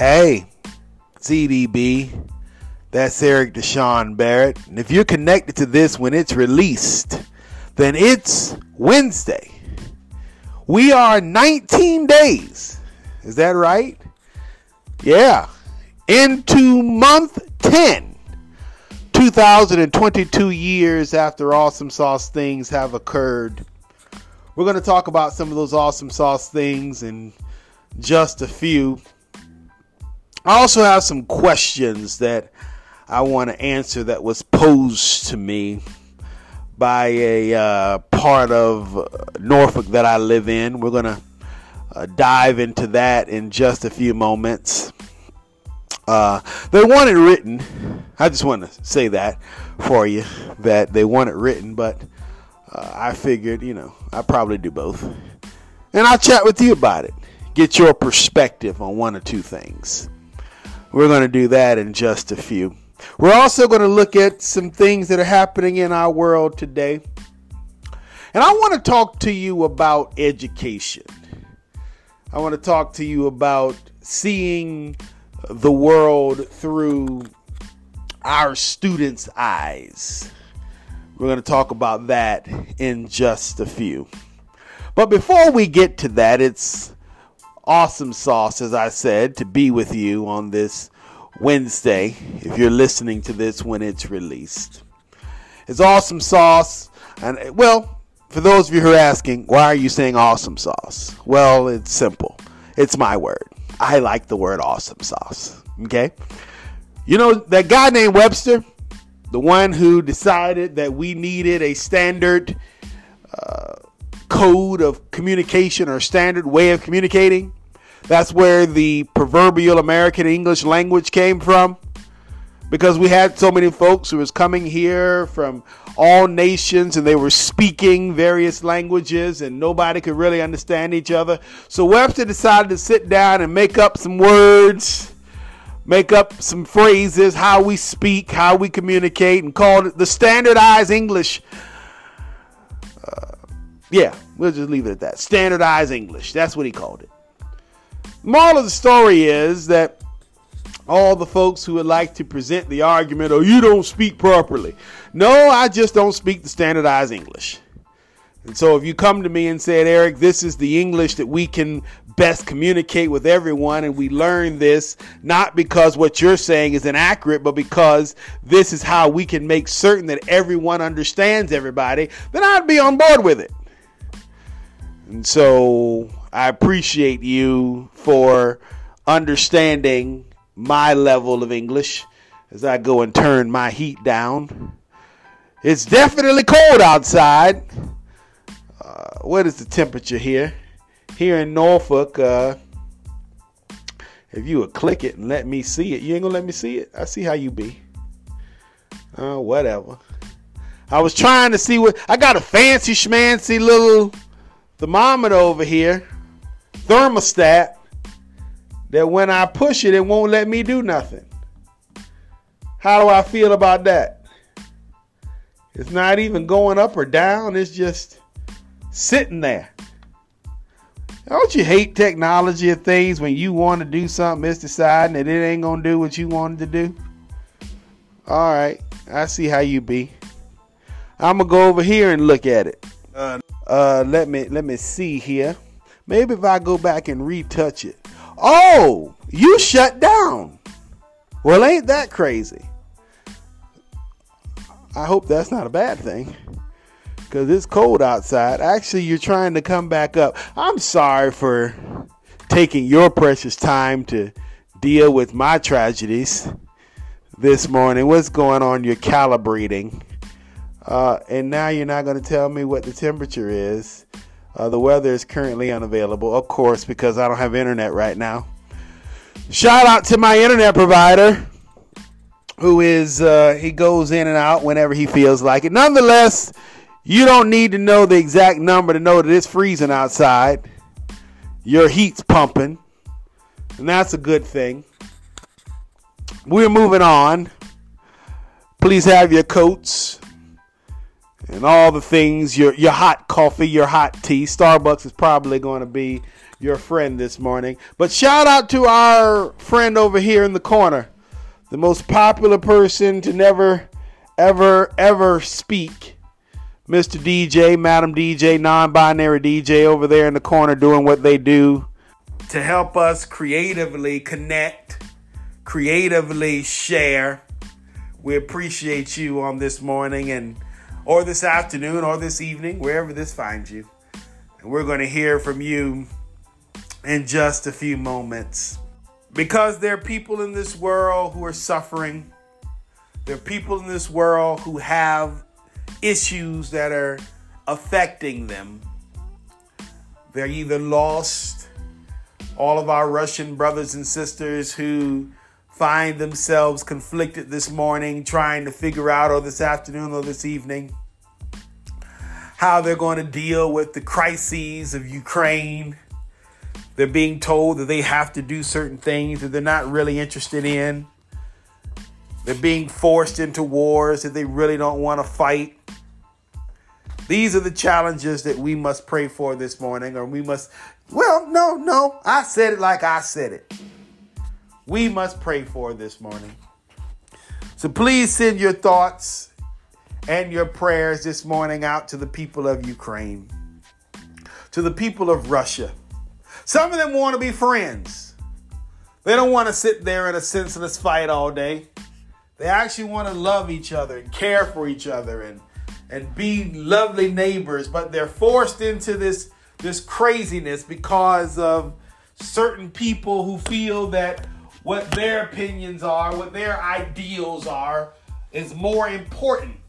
Hey, CDB. That's Eric Deshaun Barrett. And if you're connected to this when it's released, then it's Wednesday. We are 19 days. Is that right? Yeah. Into month 10. 2022 years after Awesome Sauce things have occurred. We're going to talk about some of those Awesome Sauce things in just a few. I also have some questions that I want to answer that was posed to me by a uh, part of Norfolk that I live in. We're going to uh, dive into that in just a few moments. Uh, they want it written. I just want to say that for you that they want it written, but uh, I figured, you know, I probably do both. And I'll chat with you about it. Get your perspective on one or two things. We're going to do that in just a few. We're also going to look at some things that are happening in our world today. And I want to talk to you about education. I want to talk to you about seeing the world through our students' eyes. We're going to talk about that in just a few. But before we get to that, it's awesome sauce, as I said, to be with you on this Wednesday, if you're listening to this when it's released. It's awesome sauce. And well, for those of you who are asking, why are you saying awesome sauce? Well, it's simple. It's my word. I like the word awesome sauce. Okay? You know, that guy named Webster, the one who decided that we needed a standard uh, code of communication or standard way of communicating. That's where the proverbial American English language came from. Because we had so many folks who was coming here from all nations and they were speaking various languages and nobody could really understand each other. So Webster decided to sit down and make up some words, make up some phrases, how we speak, how we communicate, and called it the standardized English. Yeah, we'll just leave it at that. Standardized English. That's what he called it. Moral of the story is that all the folks who would like to present the argument, oh, you don't speak properly. No, I just don't speak the standardized English. And so if you come to me and said, Eric, this is the English that we can best communicate with everyone, and we learn this not because what you're saying is inaccurate, but because this is how we can make certain that everyone understands everybody, then I'd be on board with it. And so I appreciate you for understanding my level of English as I go and turn my heat down. It's definitely cold outside. Uh, what is the temperature here? Here in Norfolk, uh, if you would click it and let me see it, you ain't gonna let me see it. I see how you be. Uh, whatever. I was trying to see what I got a fancy schmancy little thermometer over here, thermostat, that when I push it, it won't let me do nothing. How do I feel about that? It's not even going up or down, it's just sitting there. Don't you hate technology of things when you want to do something, it's deciding that it ain't gonna do what you wanted to do? All right, I see how you be. I'm gonna go over here and look at it. Uh, uh, let me let me see here. Maybe if I go back and retouch it. Oh, you shut down. Well, ain't that crazy? I hope that's not a bad thing. Because it's cold outside. Actually, you're trying to come back up. I'm sorry for taking your precious time to deal with my tragedies this morning. What's going on? You're calibrating. Uh, and now you're not going to tell me what the temperature is. Uh, the weather is currently unavailable, of course, because I don't have internet right now. Shout out to my internet provider, who is, uh, he goes in and out whenever he feels like it. Nonetheless, you don't need to know the exact number to know that it's freezing outside. Your heat's pumping, and that's a good thing. We're moving on. Please have your coats and all the things your your hot coffee, your hot tea. Starbucks is probably going to be your friend this morning. But shout out to our friend over here in the corner, the most popular person to never, ever, ever speak. Mr. DJ, Madam DJ, non binary DJ over there in the corner doing what they do to help us creatively connect, creatively share. We appreciate you on this morning and or this afternoon or this evening, wherever this finds you. And we're going to hear from you in just a few moments. Because there are people in this world who are suffering. There are people in this world who have issues that are affecting them. They're either lost, all of our Russian brothers and sisters who find themselves conflicted this morning, trying to figure out, or this afternoon, or this evening, how they're going to deal with the crises of Ukraine they're being told that they have to do certain things that they're not really interested in. They're being forced into wars that they really don't want to fight. These are the challenges that we must pray for this morning, or we must, well, no, no, I said it like I said it. We must pray for this morning. So please send your thoughts and your prayers this morning out to the people of Ukraine, to the people of Russia, some of them want to be friends. They don't want to sit there in a senseless fight all day. They actually want to love each other and care for each other and and be lovely neighbors, but they're forced into this this craziness because of certain people who feel that what their opinions are, what their ideals are, is more important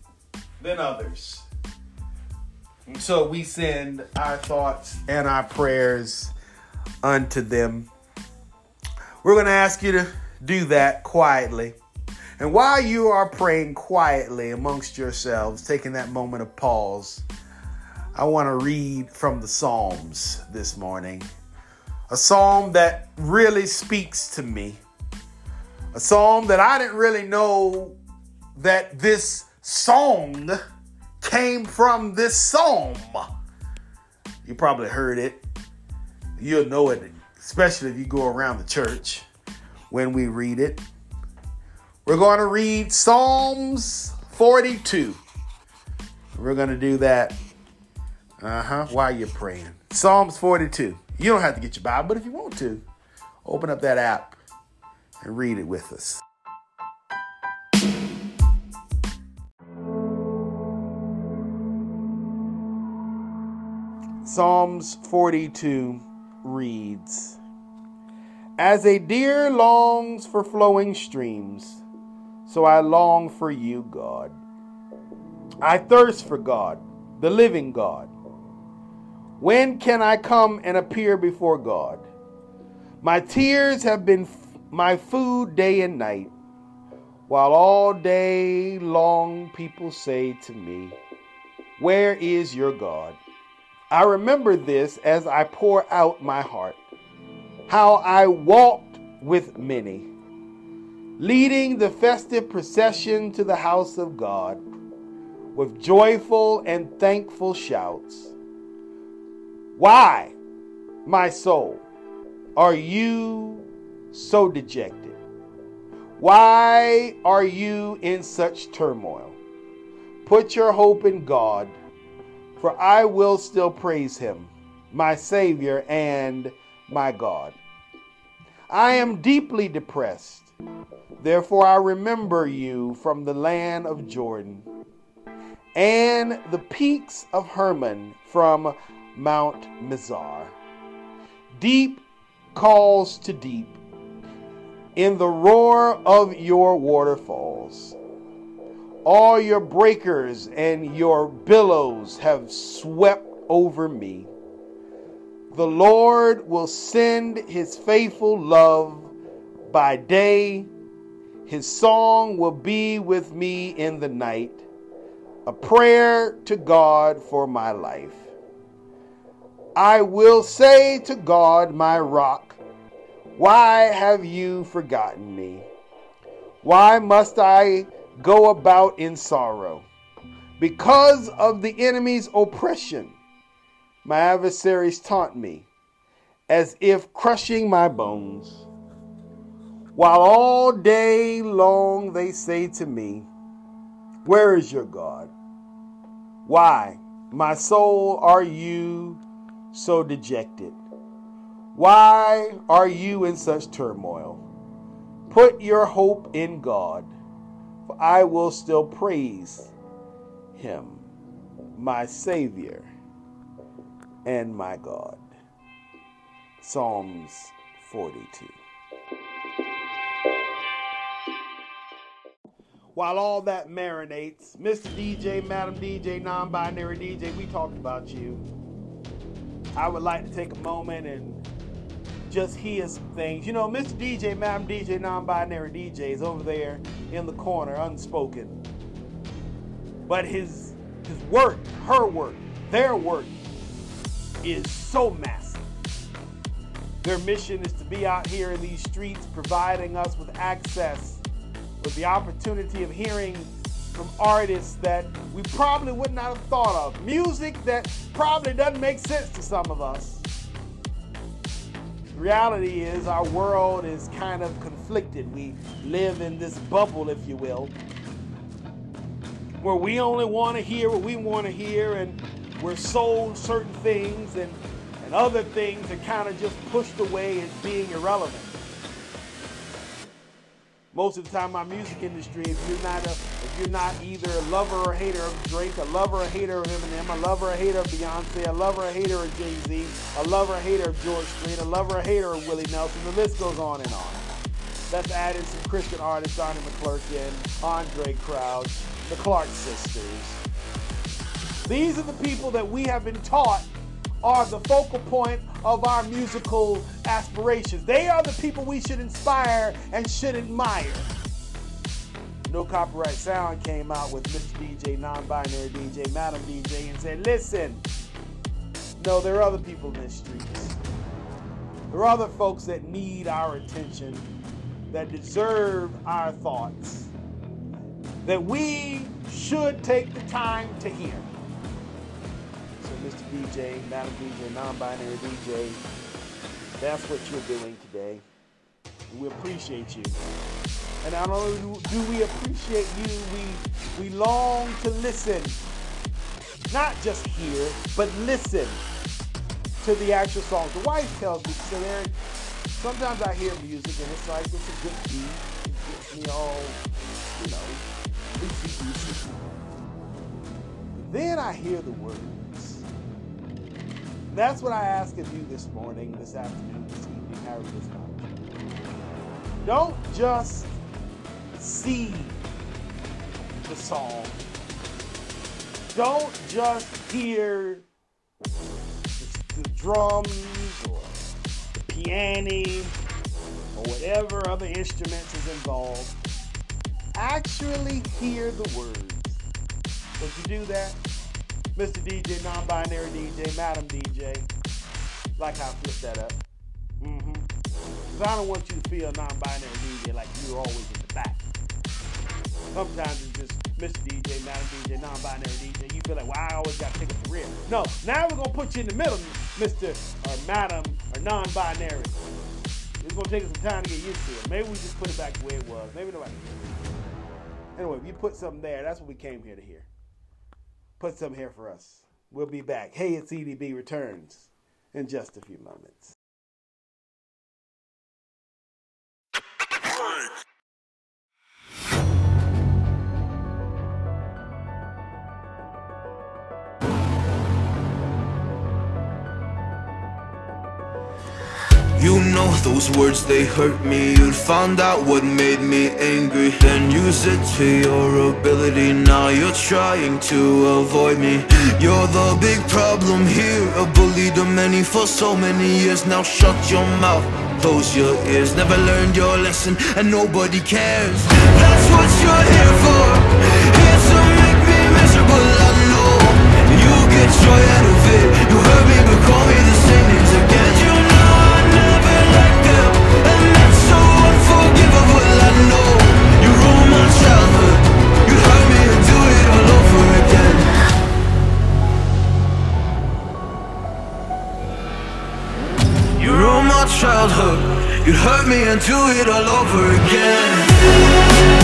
than others. So we send our thoughts and our prayers unto them. We're going to ask you to do that quietly. And while you are praying quietly amongst yourselves, taking that moment of pause, I want to read from the Psalms this morning. A psalm that really speaks to me. A psalm that I didn't really know that this song came from this psalm. You probably heard it You'll know it, especially if you go around the church when we read it. We're going to read Psalms 42. We're going to do that uh huh while you're praying. Psalms 42. You don't have to get your Bible, but if you want to, open up that app and read it with us. Psalms 42 reads As a deer longs for flowing streams, so I long for you, God. I thirst for God, the living God. When can I come and appear before God? My tears have been my food day and night, while all day long people say to me, Where is your God? I remember this as I pour out my heart, how I walked with many, leading the festive procession to the house of God with joyful and thankful shouts. Why, my soul, are you so dejected? Why are you in such turmoil? Put your hope in God for I will still praise him, my Savior and my God. I am deeply depressed. Therefore, I remember you from the land of Jordan and the peaks of Hermon from Mount Mizar. Deep calls to deep in the roar of your waterfalls. All your breakers and your billows have swept over me. The Lord will send his faithful love by day. His song will be with me in the night, a prayer to God for my life. I will say to God, my rock, why have you forgotten me? Why must I go about in sorrow, Because of the enemy's oppression, my adversaries taunt me as if crushing my bones. While all day long they say to me, Where is your God? Why, my soul, are you so dejected? Why are you in such turmoil? Put your hope in God, I will still praise him, my Savior and my God. Psalms 42. While all that marinates, Mr. DJ, Madam DJ, non binary DJ, we talked about you. I would like to take a moment and just hear things. You know, Mr. DJ, Madam DJ, non binary DJ is over there in the corner, unspoken. But his his work, her work, their work is so massive. Their mission is to be out here in these streets providing us with access, with the opportunity of hearing from artists that we probably would not have thought of. Music that probably doesn't make sense to some of us. Reality is, our world is kind of conflicted. We live in this bubble, if you will, where we only want to hear what we want to hear, and we're sold certain things, and, and other things are kind of just pushed away as being irrelevant. Most of the time, my music industry, if you're not a, if you're not either a lover or a hater of Drake, a lover or hater of Eminem, a lover or hater of Beyonce, a lover or hater of Jay Z, a lover or hater of George Strait, a lover or hater of Willie Nelson, the list goes on and on. That's added some Christian artists, Donnie McClurkin, Andre Crouch, the Clark sisters. These are the people that we have been taught are the focal point of our musical aspirations. They are the people we should inspire and should admire. No Copyright Sound came out with Mr. DJ, non binary DJ, Madam DJ, and said, listen, no, there are other people in the streets. There are other folks that need our attention, that deserve our thoughts, that we should take the time to hear. Mr. DJ, Madam DJ, non-binary DJ. That's what you're doing today. We appreciate you. And not only do we appreciate you, we we long to listen. Not just hear, but listen to the actual songs. The wife tells me, so Eric, sometimes I hear music and it's like it's a good beat. It gets me all, you know, Then I hear the words. That's what I ask of you this morning, this afternoon, this evening, however this comes. Don't just see the song. Don't just hear the, the drums or the piano or whatever other instruments is involved. Actually hear the words. Would you do that? Mr. DJ, non-binary DJ, Madam DJ. Like how I flipped that up. Mm-hmm. Cause I don't want you to feel non-binary DJ like you're always in the back. Sometimes it's just Mr. DJ, Madam DJ, non-binary DJ. You feel like, well, I always got to take up the rear. No, now we're gonna put you in the middle, Mr. or Madam or non-binary. It's gonna take us some time to get used to it. Maybe we just put it back the way it was. Maybe nobody. Anyway, if you put something there, that's what we came here to hear put some here for us. We'll be back. Hey, it's EDB returns in just a few moments. You know those words, they hurt me. You'd found out what made me angry. Then use it to your ability. Now you're trying to avoid me. You're the big problem here. A bully to many for so many years. Now shut your mouth, close your ears. Never learned your lesson and nobody cares. That's what you're here for. Here to make me miserable, I know. You get joy out of childhood. You'd hurt me and do it all over again.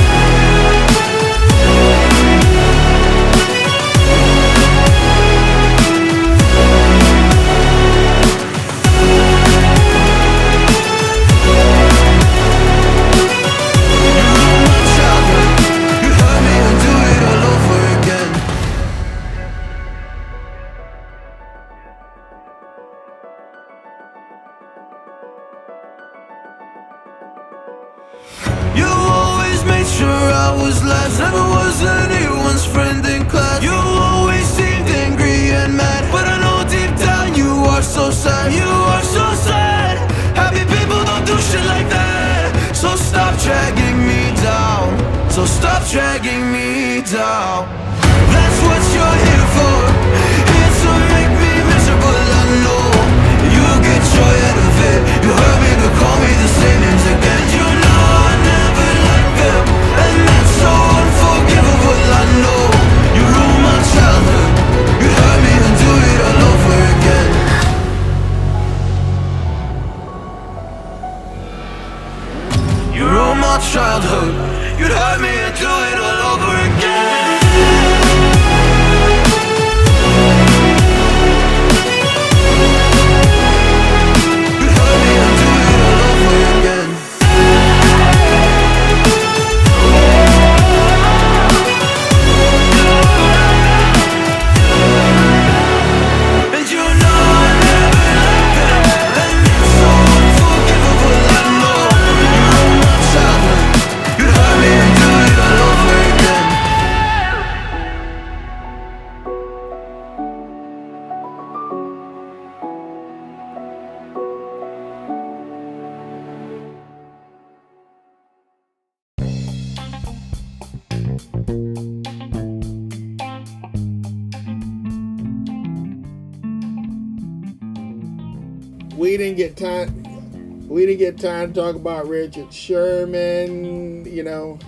Time to talk about Richard Sherman. You know,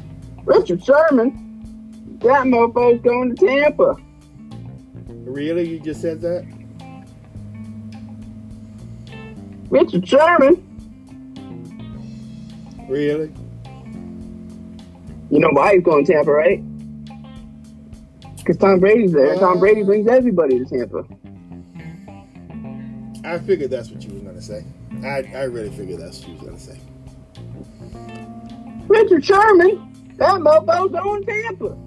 Richard Sherman. That mofo's going to Tampa. really, you just said that? Richard Sherman. Really? You know why he's going to Tampa, right? Because Tom Brady's there. Tom Brady uh, brings everybody to Tampa. I figured that's what you were gonna say. I I really figured that's what you was gonna say. Richard Sherman. That mofo's going to Tampa.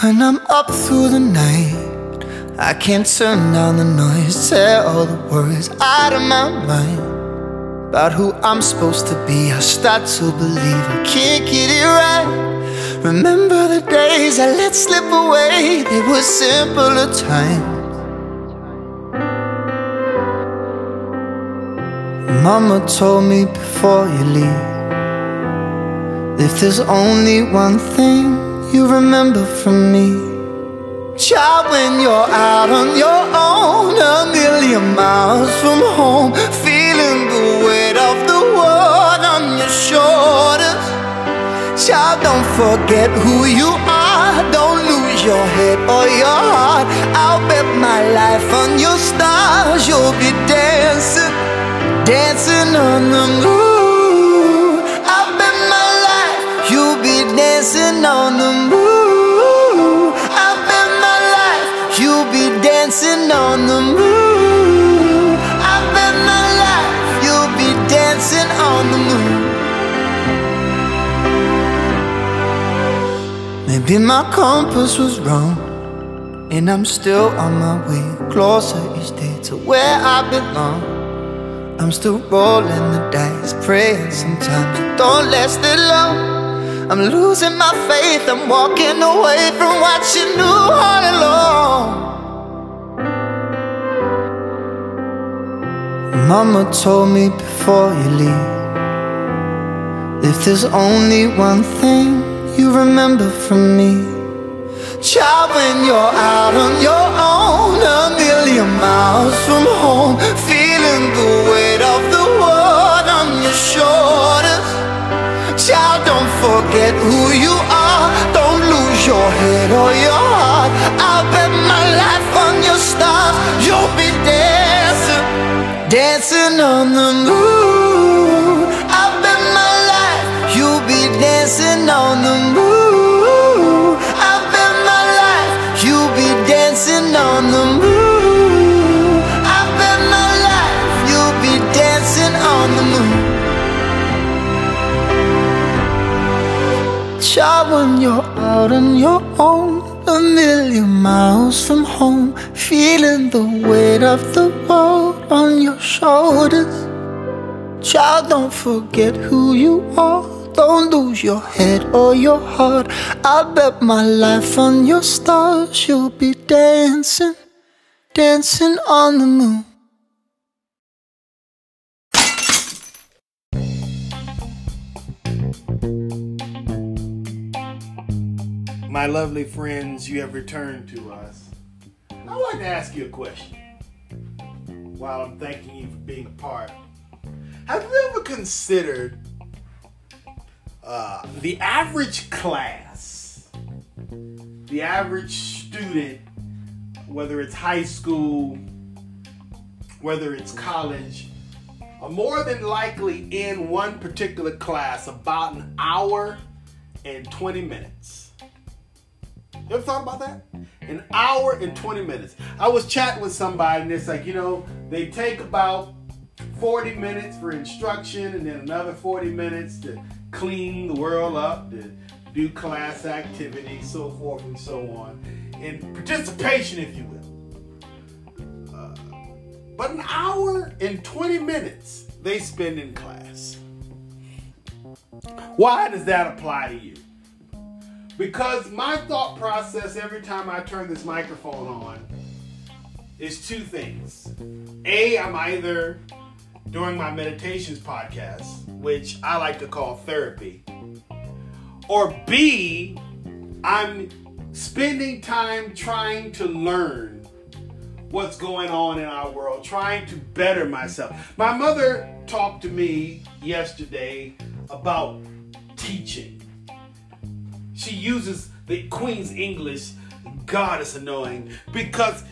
When I'm up through the night, I can't turn down the noise, tear all the worries out of my mind. About who I'm supposed to be, I start to believe I can't get it right. Remember the days I let slip away, they were simpler times. Mama told me before you leave. If there's only one thing you remember from me, child, when you're out on your own, a million miles from home, feeling the weight of the world on your shoulders. Child, don't forget who you are, don't lose your head or your heart. I'll bet my life on your stars, you'll be dancing, dancing on the moon. I'll bet my life you'll be dancing on the moon. I'll bet my life you'll be dancing on the moon. I bet my life you'll be dancing on the moon. Maybe my compass was wrong, and I'm still on my way closer each day to where I belong. I'm still rolling the dice, praying sometimes it don't last that long. I'm losing my faith, I'm walking away from what you knew all along. Mama told me before you leave If there's only one thing you remember from me Child, when you're out on your own A million miles from home. Feeling the weight of the world on your shoulders. Child, don't forget who you are. Don't lose your head or your heart. I'll bet my life on your stars. You'll be dancing dancing on the moon. You're out on your own, a million miles from home, feeling the weight of the world on your shoulders. Child, don't forget who you are. Don't lose your head or your heart. I bet my life on your stars. You'll be dancing, dancing on the moon. My lovely friends, you have returned to us. I'd like to ask you a question while I'm thanking you for being a part. Have you ever considered uh, the average class, the average student, whether it's high school, whether it's college, are more than likely in one particular class about an hour and 20 minutes? You ever thought about that? An hour and 20 minutes. I was chatting with somebody and it's like, you know, they take about 40 minutes for instruction and then another 40 minutes to clean the world up, to do class activities, so forth and so on. And participation, if you will. Uh, but an hour and 20 minutes they spend in class. Why does that apply to you? Because my thought process every time I turn this microphone on is two things. A, I'm either doing my meditations podcast, which I like to call therapy, or B, I'm spending time trying to learn what's going on in our world, trying to better myself. My mother talked to me yesterday about teaching she uses the Queen's English. God, it's annoying because.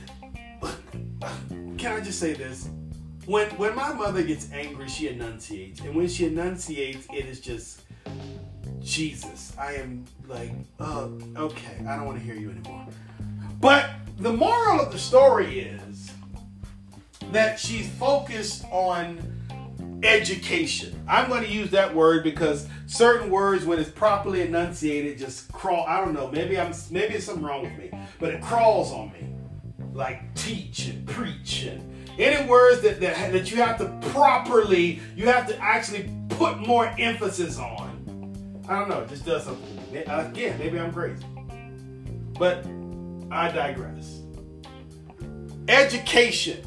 Can I just say this? When when my mother gets angry, she enunciates, and when she enunciates, it is just Jesus. I am like, oh, okay, I don't want to hear you anymore. But the moral of the story is that she's focused on education. I'm going to use that word because certain words, when it's properly enunciated, just crawl. I don't know. Maybe I'm maybe it's something wrong with me, but it crawls on me, like teach and preach and any words that that, that you have to properly, you have to actually put more emphasis on. I don't know. It just does something. Again, maybe I'm crazy, but I digress. Education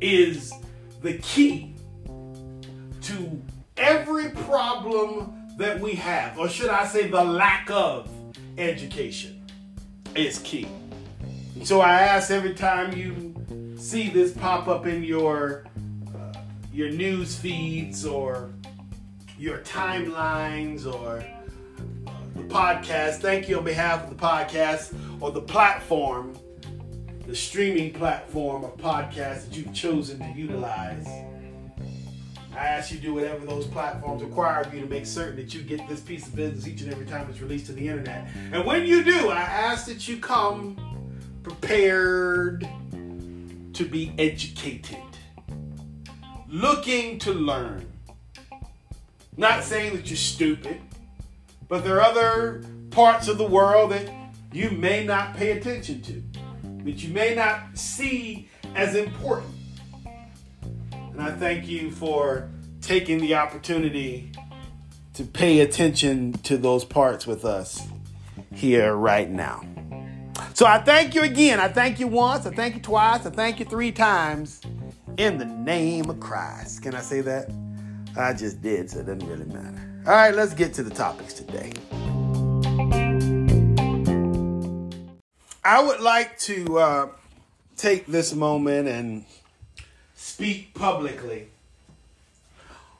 is the key to every problem that we have, or should I say, the lack of education, is key. And so I ask every time you see this pop up in your uh, your news feeds or your timelines or uh, the podcast. Thank you on behalf of the podcast or the platform, the streaming platform of podcasts that you've chosen to utilize. I ask you to do whatever those platforms require of you to make certain that you get this piece of business each and every time it's released to the internet. And when you do, I ask that you come prepared to be educated, looking to learn. Not saying that you're stupid, but there are other parts of the world that you may not pay attention to, that you may not see as important. And I thank you for taking the opportunity to pay attention to those parts with us here right now. So I thank you again. I thank you once. I thank you twice. I thank you three times in the name of Christ. Can I say that? I just did, so it doesn't really matter. All right, let's get to the topics today. I would like to uh, take this moment and speak publicly.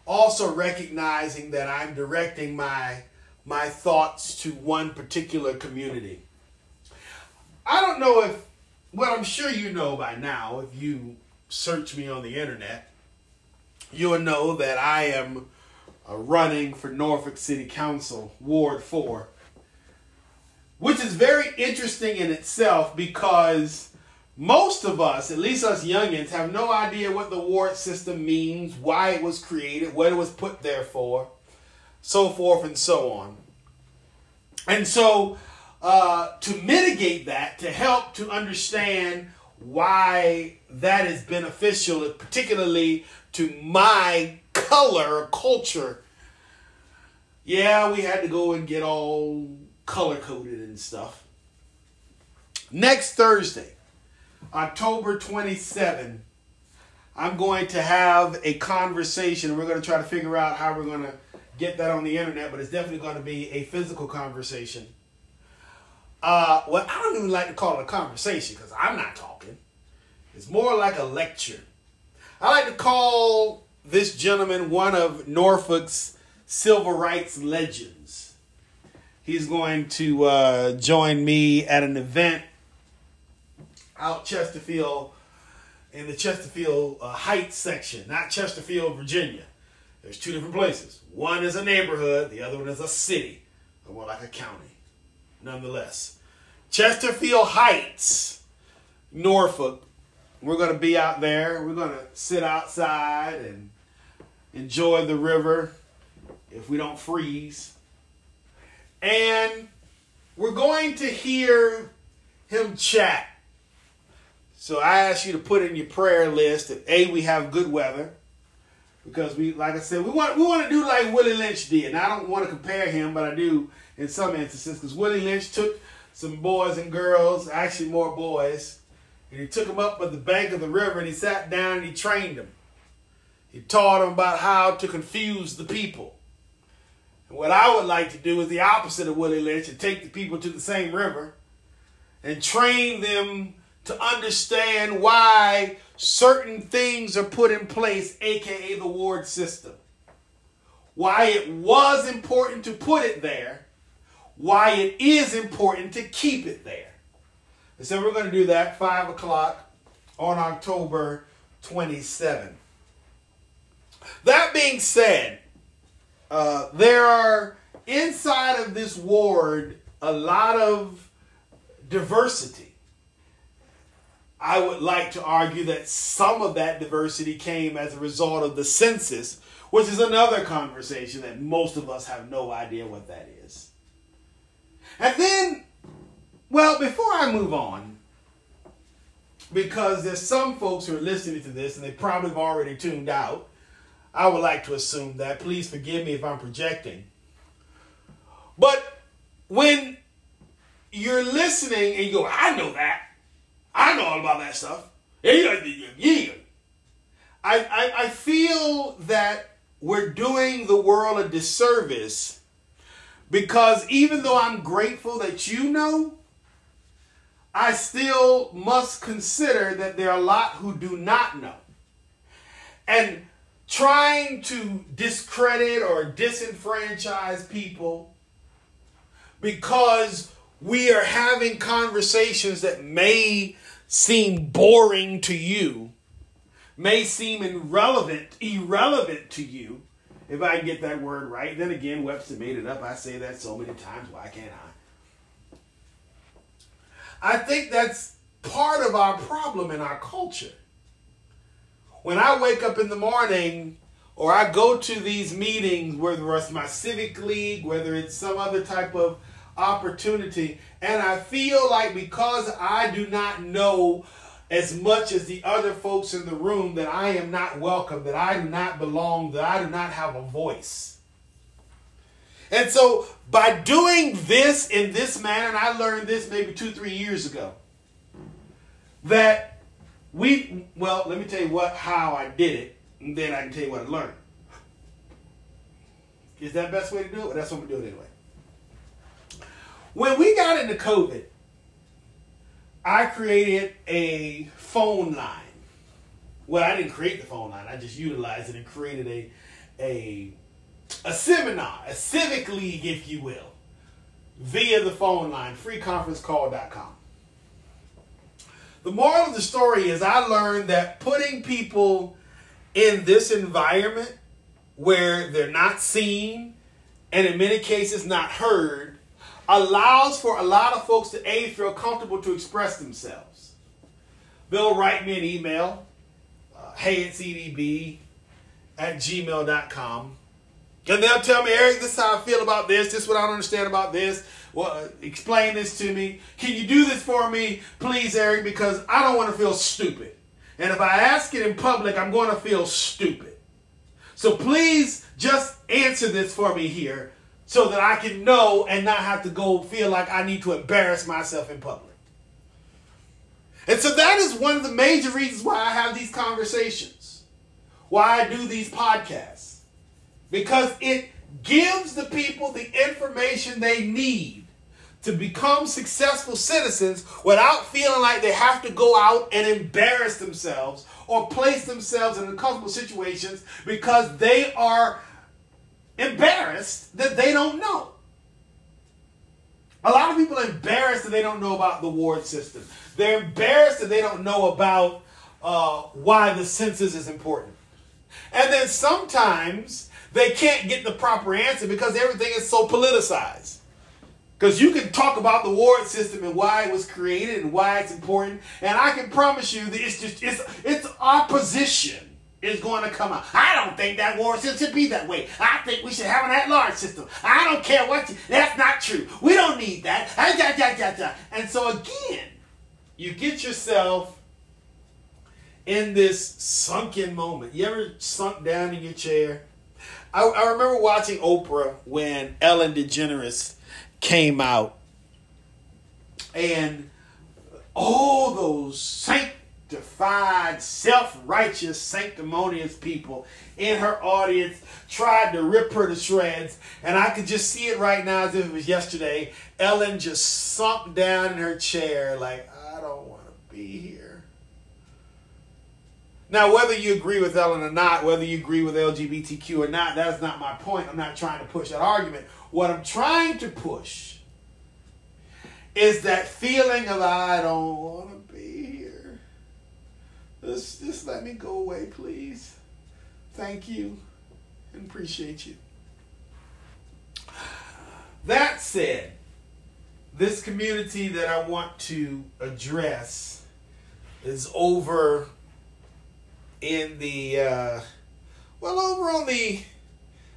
Also recognizing that I'm directing my my thoughts to one particular community. I don't know if well, I'm sure you know by now if you search me on the internet. you'll know that I am uh, running for Norfolk City Council, Ward 4, which is very interesting in itself because most of us, at least us youngins, have no idea what the ward system means, why it was created, what it was put there for, so forth and so on. And so, uh, to mitigate that, to help to understand why that is beneficial, particularly to my color or culture, yeah, we had to go and get all color coded and stuff. Next Thursday, October 27, I'm going to have a conversation. We're going to try to figure out how we're going to get that on the internet, but it's definitely going to be a physical conversation. Uh, well, I don't even like to call it a conversation because I'm not talking. It's more like a lecture. I like to call this gentleman one of Norfolk's civil rights legends. He's going to uh, join me at an event out Chesterfield in the Chesterfield uh, Heights section, not Chesterfield, Virginia. There's two different places. One is a neighborhood, the other one is a city, or more like a county. Nonetheless, Chesterfield Heights, Norfolk. We're going to be out there. We're going to sit outside and enjoy the river if we don't freeze. And we're going to hear him chat so I ask you to put in your prayer list that A, we have good weather. Because we like I said, we want we want to do like Willie Lynch did. And I don't want to compare him, but I do in some instances, because Willie Lynch took some boys and girls, actually more boys, and he took them up at the bank of the river and he sat down and he trained them. He taught them about how to confuse the people. And what I would like to do is the opposite of Willie Lynch and take the people to the same river and train them to understand why certain things are put in place, aka the ward system. Why it was important to put it there, why it is important to keep it there. And so we're going to do that 5 o'clock on October 27. That being said, uh, there are inside of this ward a lot of diversity. I would like to argue that some of that diversity came as a result of the census, which is another conversation that most of us have no idea what that is. And then, well, before I move on, because there's some folks who are listening to this and they probably have already tuned out, I would like to assume that. Please forgive me if I'm projecting. But when you're listening and you go, I know that. I know all about that stuff. Yeah. I, I, I feel that we're doing the world a disservice because even though I'm grateful that you know, I still must consider that there are a lot who do not know. And trying to discredit or disenfranchise people because we are having conversations that may seem boring to you, may seem irrelevant, irrelevant to you, if I get that word right. Then again, Webster made it up. I say that so many times. Why can't I? I think that's part of our problem in our culture. When I wake up in the morning or I go to these meetings, whether it's my civic league, whether it's some other type of opportunity. And I feel like because I do not know as much as the other folks in the room that I am not welcome, that I do not belong, that I do not have a voice. And so by doing this in this manner, and I learned this maybe two, three years ago, that we, well, let me tell you what, how I did it, and then I can tell you what I learned. Is that best way to do it? That's what we're doing anyway. When we got into COVID, I created a phone line. Well, I didn't create the phone line. I just utilized it and created a a a seminar, a civic league, if you will, via the phone line, freeconferencecall.com. The moral of the story is I learned that putting people in this environment where they're not seen and in many cases not heard allows for a lot of folks to a feel comfortable to express themselves. They'll write me an email uh, hey it's edb at gmail.com and they'll tell me eric this is how i feel about this. This is what i don't understand about this. Well, uh, explain this to me. Can you do this for me please eric? Because i don't want to feel stupid. And if I ask it in public, I'm going to feel stupid. So please just answer this for me here so that I can know and not have to go feel like I need to embarrass myself in public. And so that is one of the major reasons why I have these conversations, why I do these podcasts, because it gives the people the information they need to become successful citizens without feeling like they have to go out and embarrass themselves or place themselves in uncomfortable situations because they are embarrassed that they don't know. A lot of people are embarrassed that they don't know about the ward system. They're embarrassed that they don't know about uh, why the census is important. And then sometimes they can't get the proper answer because everything is so politicized. Because you can talk about the ward system and why it was created and why it's important, and I can promise you that it's just it's it's opposition is going to come out. I don't think that ward system should be that way. I think we should have an at-large system. I don't care what you, that's not true. We don't need that. And so again, you get yourself in this sunken moment. You ever sunk down in your chair? I, I remember watching Oprah when Ellen DeGeneres came out. And all those sanctified, self righteous, sanctimonious people in her audience tried to rip her to shreds. And I could just see it right now as if it was yesterday. Ellen just sunk down in her chair, like, I don't want to be here. Now, whether you agree with Ellen or not, whether you agree with LGBTQ or not, that's not my point. I'm not trying to push that argument. What I'm trying to push is that feeling of I don't want. Just, just let me go away, please. Thank you and appreciate you. That said, this community that I want to address is over in the, uh, well, over on the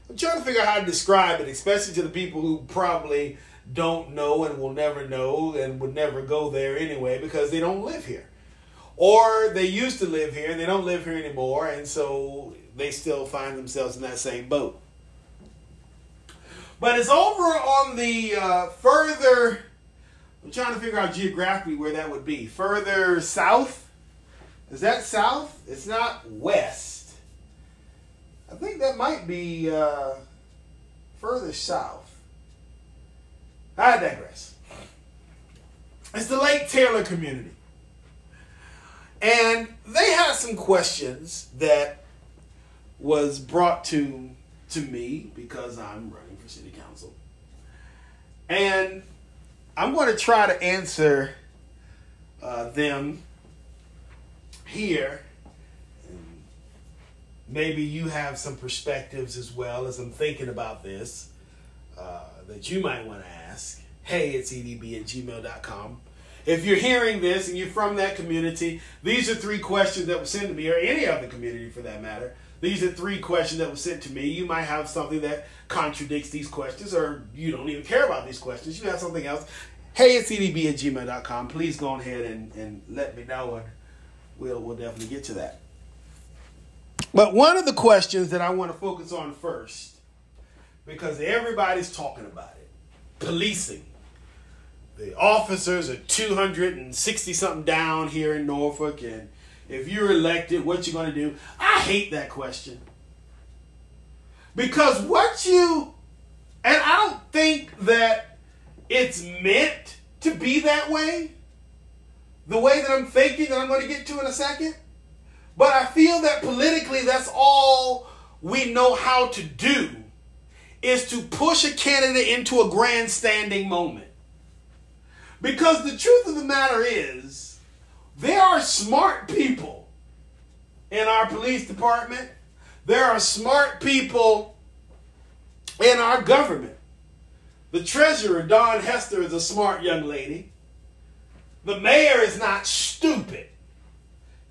I'm trying to figure out how to describe it, especially to the people who probably don't know and will never know and would never go there anyway because they don't live here. Or they used to live here and they don't live here anymore, and so they still find themselves in that same boat. But it's over on the uh, further, I'm trying to figure out geographically where that would be. Further south? Is that south? It's not west. I think that might be uh, further south. I digress. It's the Lake Taylor community. And they had some questions that was brought to to me because I'm running for city council. And I'm going to try to answer uh, them here maybe you have some perspectives as well as I'm thinking about this uh, that you might want to ask. Hey, it's edb at gmail.com. If you're hearing this and you're from that community, these are three questions that were sent to me, or any other community for that matter. These are three questions that were sent to me. You might have something that contradicts these questions, or you don't even care about these questions. You have something else. Hey, it's edb at gmail.com. Please go ahead and, and let me know, and we'll, we'll definitely get to that. But one of the questions that I want to focus on first, because everybody's talking about it, policing. The officers are 260 something down here in Norfolk, and if you're elected, what you going to do? I hate that question. Because what you, and I don't think that it's meant to be that way, the way that I'm thinking that I'm going to get to in a second. But I feel that politically, that's all we know how to do is to push a candidate into a grandstanding moment. Because the truth of the matter is, there are smart people in our police department. There are smart people in our government. The treasurer, Daun Hester, is a smart young lady. The mayor is not stupid.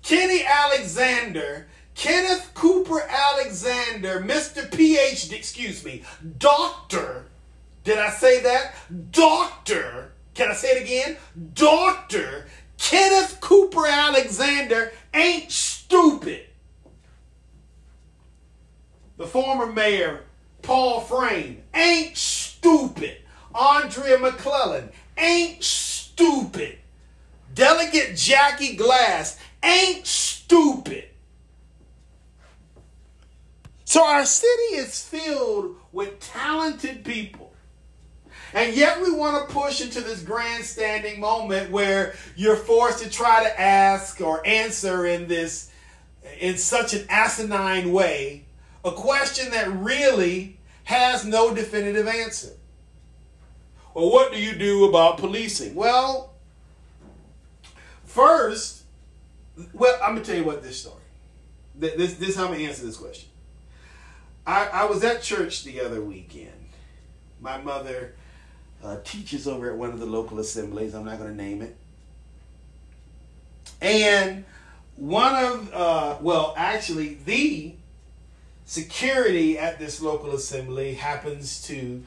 Kenny Alexander, Kenneth Cooper Alexander, Mr. PhD, excuse me, Doctor. Did I say that? Doctor. Can I say it again? Doctor Kenneth Cooper Alexander ain't stupid. The former mayor, Paul Fraim, ain't stupid. Andria McClellan ain't stupid. Delegate Jackie Glass ain't stupid. So our city is filled with talented people. And yet we want to push into this grandstanding moment where you're forced to try to ask or answer in this in such an asinine way a question that really has no definitive answer. Well, what do you do about policing? Well, first, well, I'm gonna tell you what this story. This this is how I'm gonna answer this question. I, I was at church the other weekend. My mother uh, teaches over at one of the local assemblies. I'm not going to name it. And one of, uh, well, actually, the security at this local assembly happens to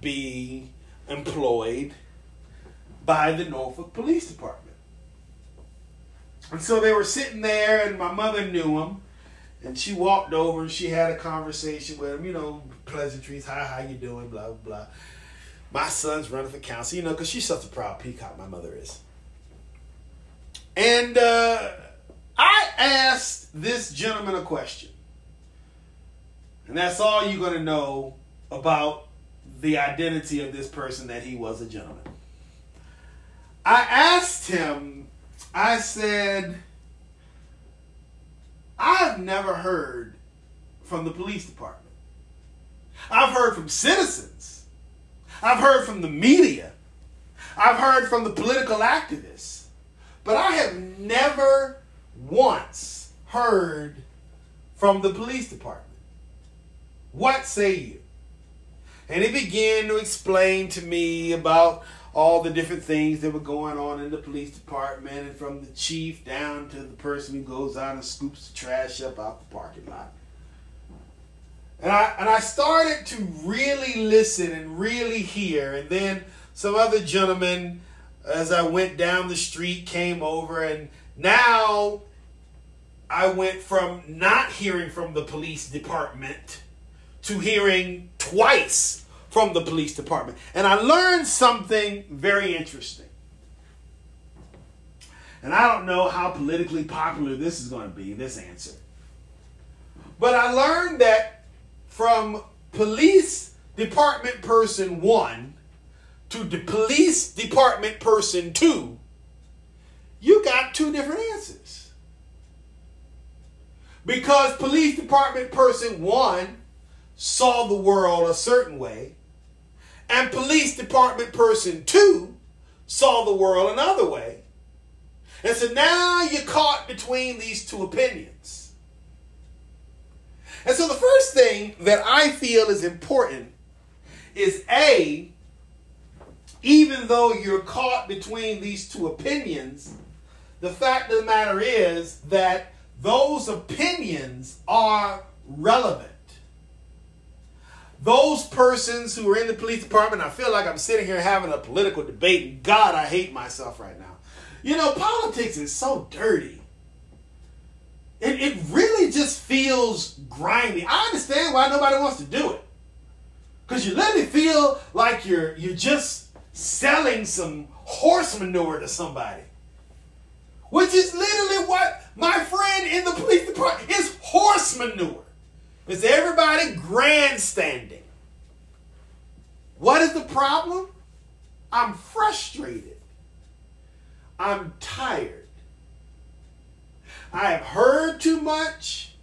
be employed by the Norfolk Police Department. And so they were sitting there, and my mother knew him. And she walked over and she had a conversation with him, you know, pleasantries, hi, how you doing, blah, blah, blah my son's running for council, you know, because she's such a proud peacock, my mother is. And uh, I asked this gentleman a question. And that's all you're going to know about the identity of this person that he was a gentleman. I asked him, I said, I've never heard from the police department. I've heard from citizens I've heard from the media. I've heard from the political activists. But I have never once heard from the police department. What say you? And he began to explain to me about all the different things that were going on in the police department and from the chief down to the person who goes out and scoops the trash up out the parking lot. And I and I started to really listen and really hear. And then some other gentlemen, as I went down the street, came over, and now I went from not hearing from the police department to hearing twice from the police department. And I learned something very interesting. And I don't know how politically popular this is going to be, this answer. But I learned that from police department person one to the police department person two, you got two different answers. Because police department person one saw the world a certain way, and police department person two saw the world another way. And so now you're caught between these two opinions. And so the first thing that I feel is important is A, even though you're caught between these two opinions, the fact of the matter is that those opinions are relevant. Those persons who are in the police department, I feel like I'm sitting here having a political debate. And God, I hate myself right now. You know, politics is so dirty. It, it really just feels grimy. I understand why nobody wants to do it. Because you literally feel like you're you're just selling some horse manure to somebody. Which is literally what my friend in the police department is horse manure. Is everybody grandstanding. What is the problem? I'm frustrated. I'm tired. I have heard too much.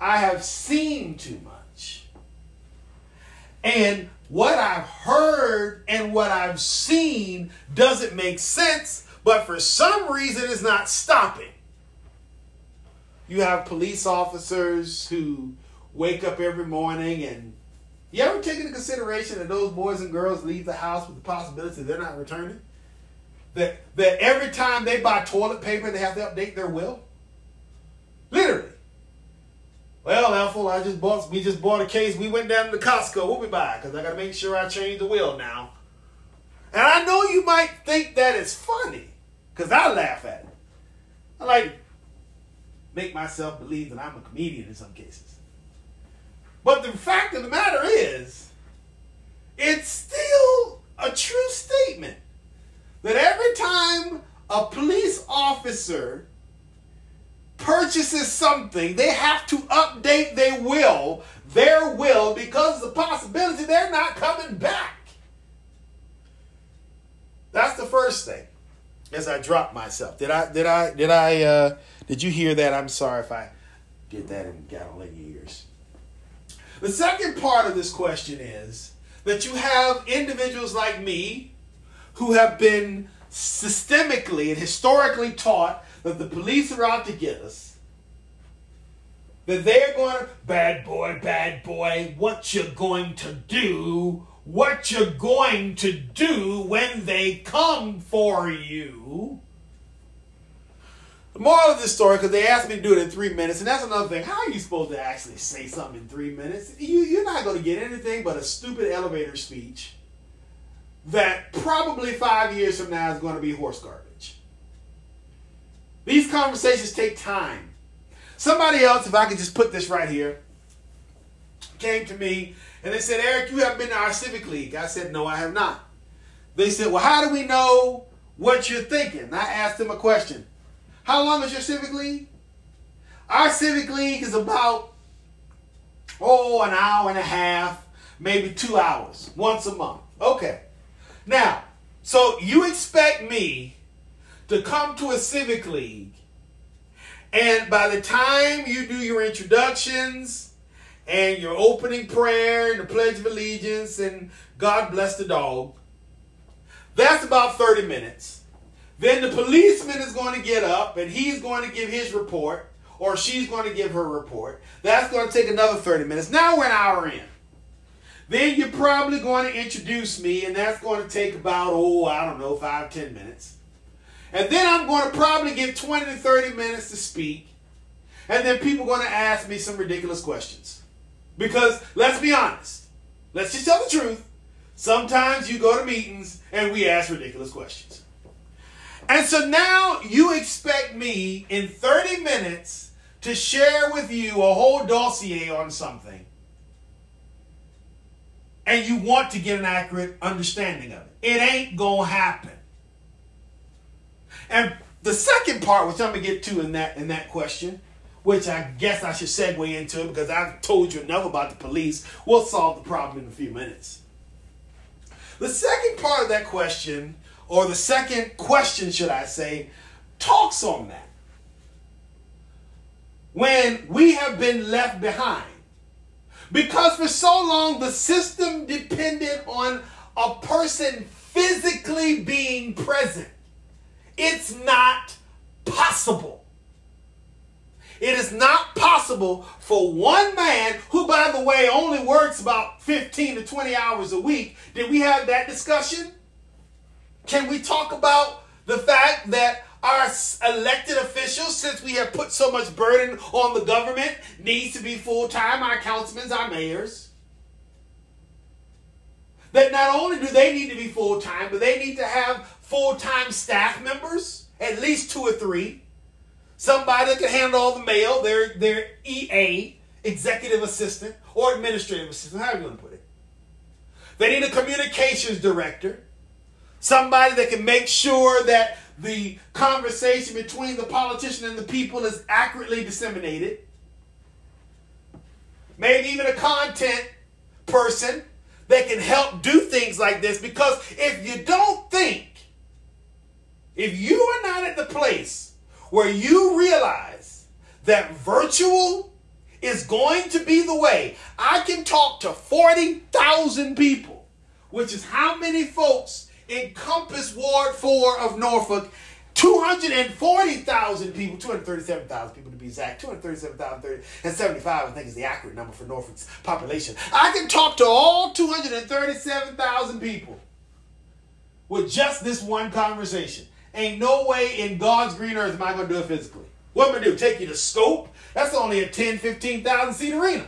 I have seen too much. And what I've heard and what I've seen doesn't make sense, but for some reason it's not stopping. you have police officers who wake up every morning and you ever take into consideration that those boys and girls leave the house with the possibility they're not returning? That that every time they buy toilet paper, they have to update their will. Literally. Well, Ethel, I just bought. We just bought a case. We went down to Costco. What we buy? Because I got to make sure I change the wheel now. And I know you might think that is funny, because I laugh at it. I like make myself believe that I'm a comedian in some cases. But the fact of the matter is, it's still a true statement that every time a police officer purchases something, they have to update their will, their will, because of the possibility they're not coming back. That's the first thing. As I drop myself, did I? Did I? Did I? Uh, did you hear that? I'm sorry if I did that and got all in your ears. The second part of this question is that you have individuals like me who have been systemically and historically taught that the police are out to get us. That they're going bad boy, bad boy, what you going to do, what you're going to do when they come for you. The moral of this story, because they asked me to do it in three minutes, and that's another thing. How are you supposed to actually say something in three minutes? You, you're not going to get anything but a stupid elevator speech that probably five years from now is going to be horse garbage. These conversations take time. Somebody else, if I could just put this right here, came to me and they said, Eric, you haven't been to our Civic League. I said, No, I have not. They said, Well, how do we know what you're thinking? I asked them a question. How long is your Civic League? Our Civic League is about, oh, an hour and a half, maybe two hours, once a month. Okay. Now, so you expect me to come to a Civic League, and by the time you do your introductions and your opening prayer and the Pledge of Allegiance and God bless the dog, that's about 30 minutes. Then the policeman is going to get up and he's going to give his report, or she's going to give her report. That's going to take another 30 minutes. Now we're an hour in. Then you're probably going to introduce me, and that's going to take about, oh, I don't know, five, ten minutes. And then I'm going to probably get 20 to 30 minutes to speak. And then people are going to ask me some ridiculous questions. Because let's be honest, let's just tell the truth. Sometimes you go to meetings and we ask ridiculous questions. And so now you expect me in 30 minutes to share with you a whole dossier on something. And you want to get an accurate understanding of it. It ain't going to happen. And the second part, which I'm gonna get to in that in that question, which I guess I should segue into because I've told you enough about the police. We'll solve the problem in a few minutes. The second part of that question, or the second question, should I say, talks on that. When we have been left behind. Because for so long the system depended on a person physically being present. It's not possible. It is not possible for one man, who, by the way, only works about 15 to 20 hours a week. Did we have that discussion? Can we talk about the fact that our elected officials, since we have put so much burden on the government, needs to be full time, our councilmen, our mayors? That not only do they need to be full time, but they need to have full time staff members, at least two or three. Somebody that can handle all the mail, their, their EA, executive assistant, or administrative assistant, however you want to put it. They need a communications director, somebody that can make sure that the conversation between the politician and the people is accurately disseminated. Maybe even a content person that can help do things like this because if you don't think if you are not at the place where you realize that virtual is going to be the way, I can talk to 40,000 people, which is how many folks encompass Ward 4 of Norfolk 240,000 people, 237,000 people to be exact, 237,075, I think is the accurate number for Norfolk's population. I can talk to all 237,000 people with just this one conversation. Ain't no way in God's green earth am I going to do it physically. What am I going to do? Take you to Scope? That's only a 10, 15,000 seat arena.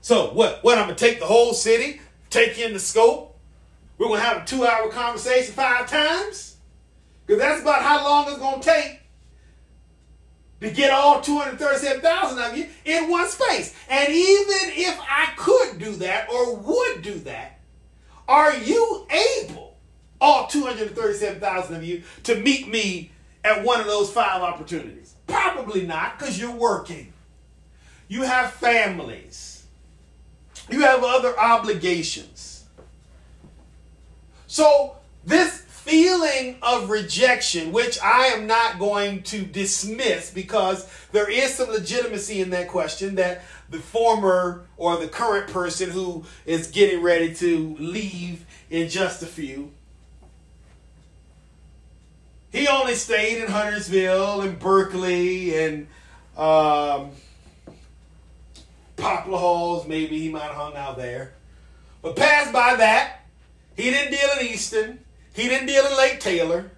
So what? What? I'm going to take the whole city, take you in the Scope. We're going to have a two hour conversation five times? Because that's about how long it's going to take to get all 237,000 of you in one space. And even if I could do that or would do that, are you able, all 237,000 of you, to meet me at one of those five opportunities? Probably not, because you're working. You have families. You have other obligations. So, this feeling of rejection, which I am not going to dismiss because there is some legitimacy in that question that the former or the current person who is getting ready to leave in just a few. He only stayed in Huntersville and Berkley and um, Poplar Halls. Maybe he might have hung out there. But passed by that. He didn't deal in Easton. He didn't deal in Lake Taylor.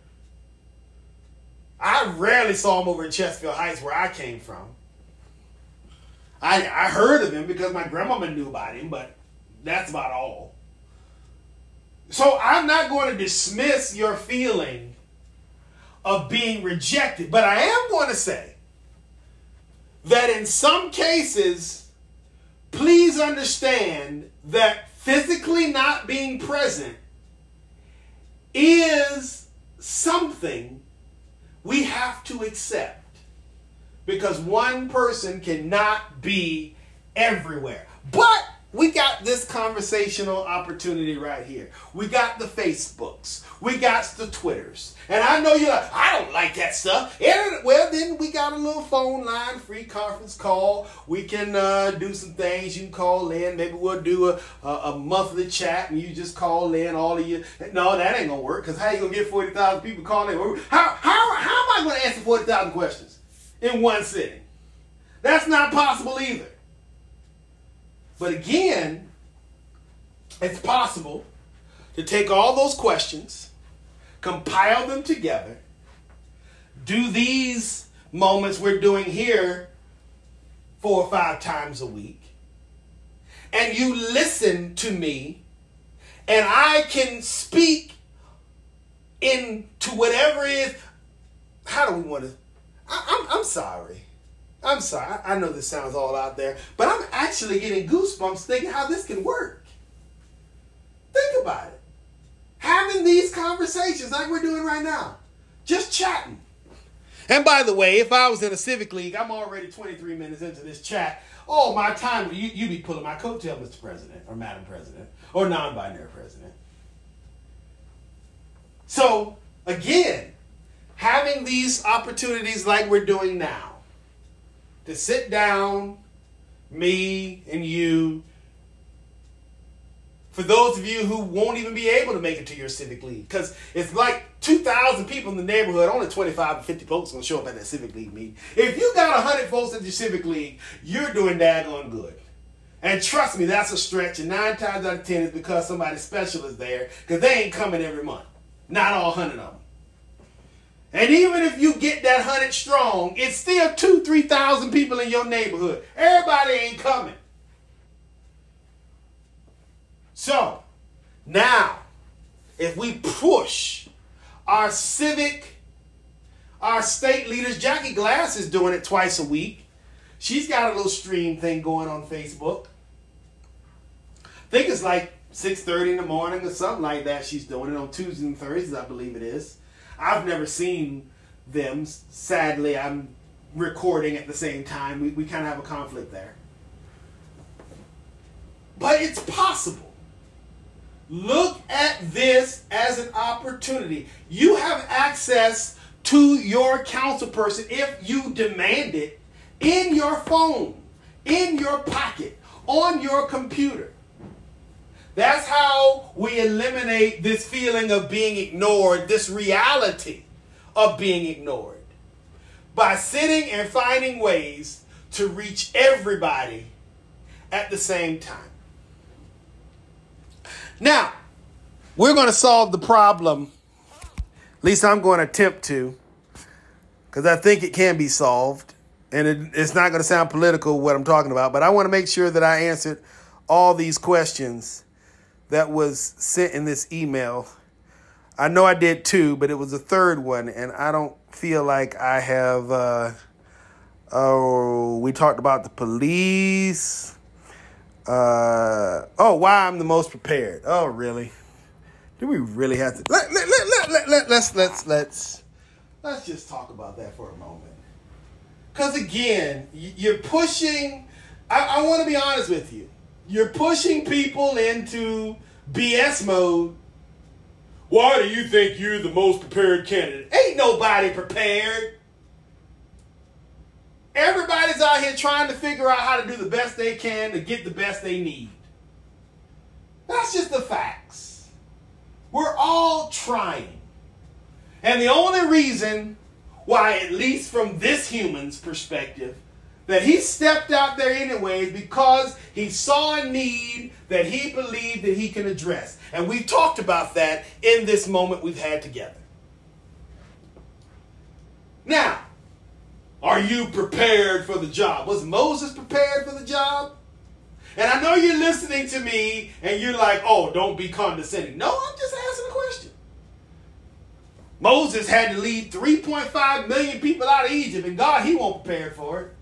I rarely saw him over in Chesterfield Heights where I came from. I, I heard of him because my grandmama knew about him, but that's about all. So I'm not going to dismiss your feeling of being rejected, but I am going to say that in some cases, please understand that physically not being present is something we have to accept because one person cannot be everywhere. But we got this conversational opportunity right here. We got the Facebooks. We got the Twitters. And I know you're like, I don't like that stuff. And, well, then we got a little phone line, free conference call. We can uh, do some things. You can call in. Maybe we'll do a, a, a, monthly chat and you just call in all of you. No, that ain't going to work because how you going to get 40,000 people calling in? How, how, how am I going to answer 40,000 questions in one sitting? That's not possible either. But again, it's possible to take all those questions, compile them together, do these moments we're doing here four or five times a week, and you listen to me, and I can speak into whatever is. How do we want to? I, I'm, I'm sorry. I'm sorry, I know this sounds all out there, but I'm actually getting goosebumps thinking how this can work. Think about it. Having these conversations like we're doing right now, just chatting. And by the way, if I was in a civic league, I'm already 23 minutes into this chat. Oh, my time, you, you be pulling my coattail, Mr. President, or Madam President, or non binary president. So, again, having these opportunities like we're doing now, to sit down, me and you, for those of you who won't even be able to make it to your civic league. Because it's like 2,000 people in the neighborhood, only 25 to 50 folks to show up at that civic league meeting. If you got 100 folks at your civic league, you're doing daggone good. And trust me, that's a stretch. And nine times out of 10 is because somebody special is there because they ain't coming every month. Not all 100 of them. And even if you get that hundred strong, it's still two, three thousand people in your neighborhood. Everybody ain't coming. So now, if we push our civic, our state leaders, Jackie Glass is doing it twice a week. She's got a little stream thing going on Facebook. I think it's like 6.30 in the morning or something like that. She's doing it on Tuesdays and Thursdays, I believe it is. I've never seen them. Sadly, I'm recording at the same time. We, we kind of have a conflict there. But it's possible. Look at this as an opportunity. You have access to your counsel person if you demand it in your phone, in your pocket, on your computer. That's how we eliminate this feeling of being ignored, this reality of being ignored. By sitting and finding ways to reach everybody at the same time. Now, we're going to solve the problem. At least I'm going to attempt to, because I think it can be solved. And it, it's not going to sound political what I'm talking about, but I want to make sure that I answered all these questions that was sent in this email. I know I did two, but it was a third one, and I don't feel like I have. Uh, oh, we talked about the police. Uh, oh, why I'm the most prepared. Oh, really? Do we really have to? Let, let, let, let, let, let, let's let's let's let's just talk about that for a moment. Because again, you're pushing. I, I want to be honest with you. You're pushing people into BS mode. Why do you think you're the most prepared candidate? Ain't nobody prepared. Everybody's out here trying to figure out how to do the best they can to get the best they need. That's just the facts. We're all trying. And the only reason why, at least from this human's perspective, that he stepped out there anyways because he saw a need that he believed that he can address. And we've talked about that in this moment we've had together. Now, are you prepared for the job? Was Moses prepared for the job? And I know you're listening to me and you're like, oh, don't be condescending. No, I'm just asking a question. Moses had to lead 3.5 million people out of Egypt, and God, he won't prepare for it.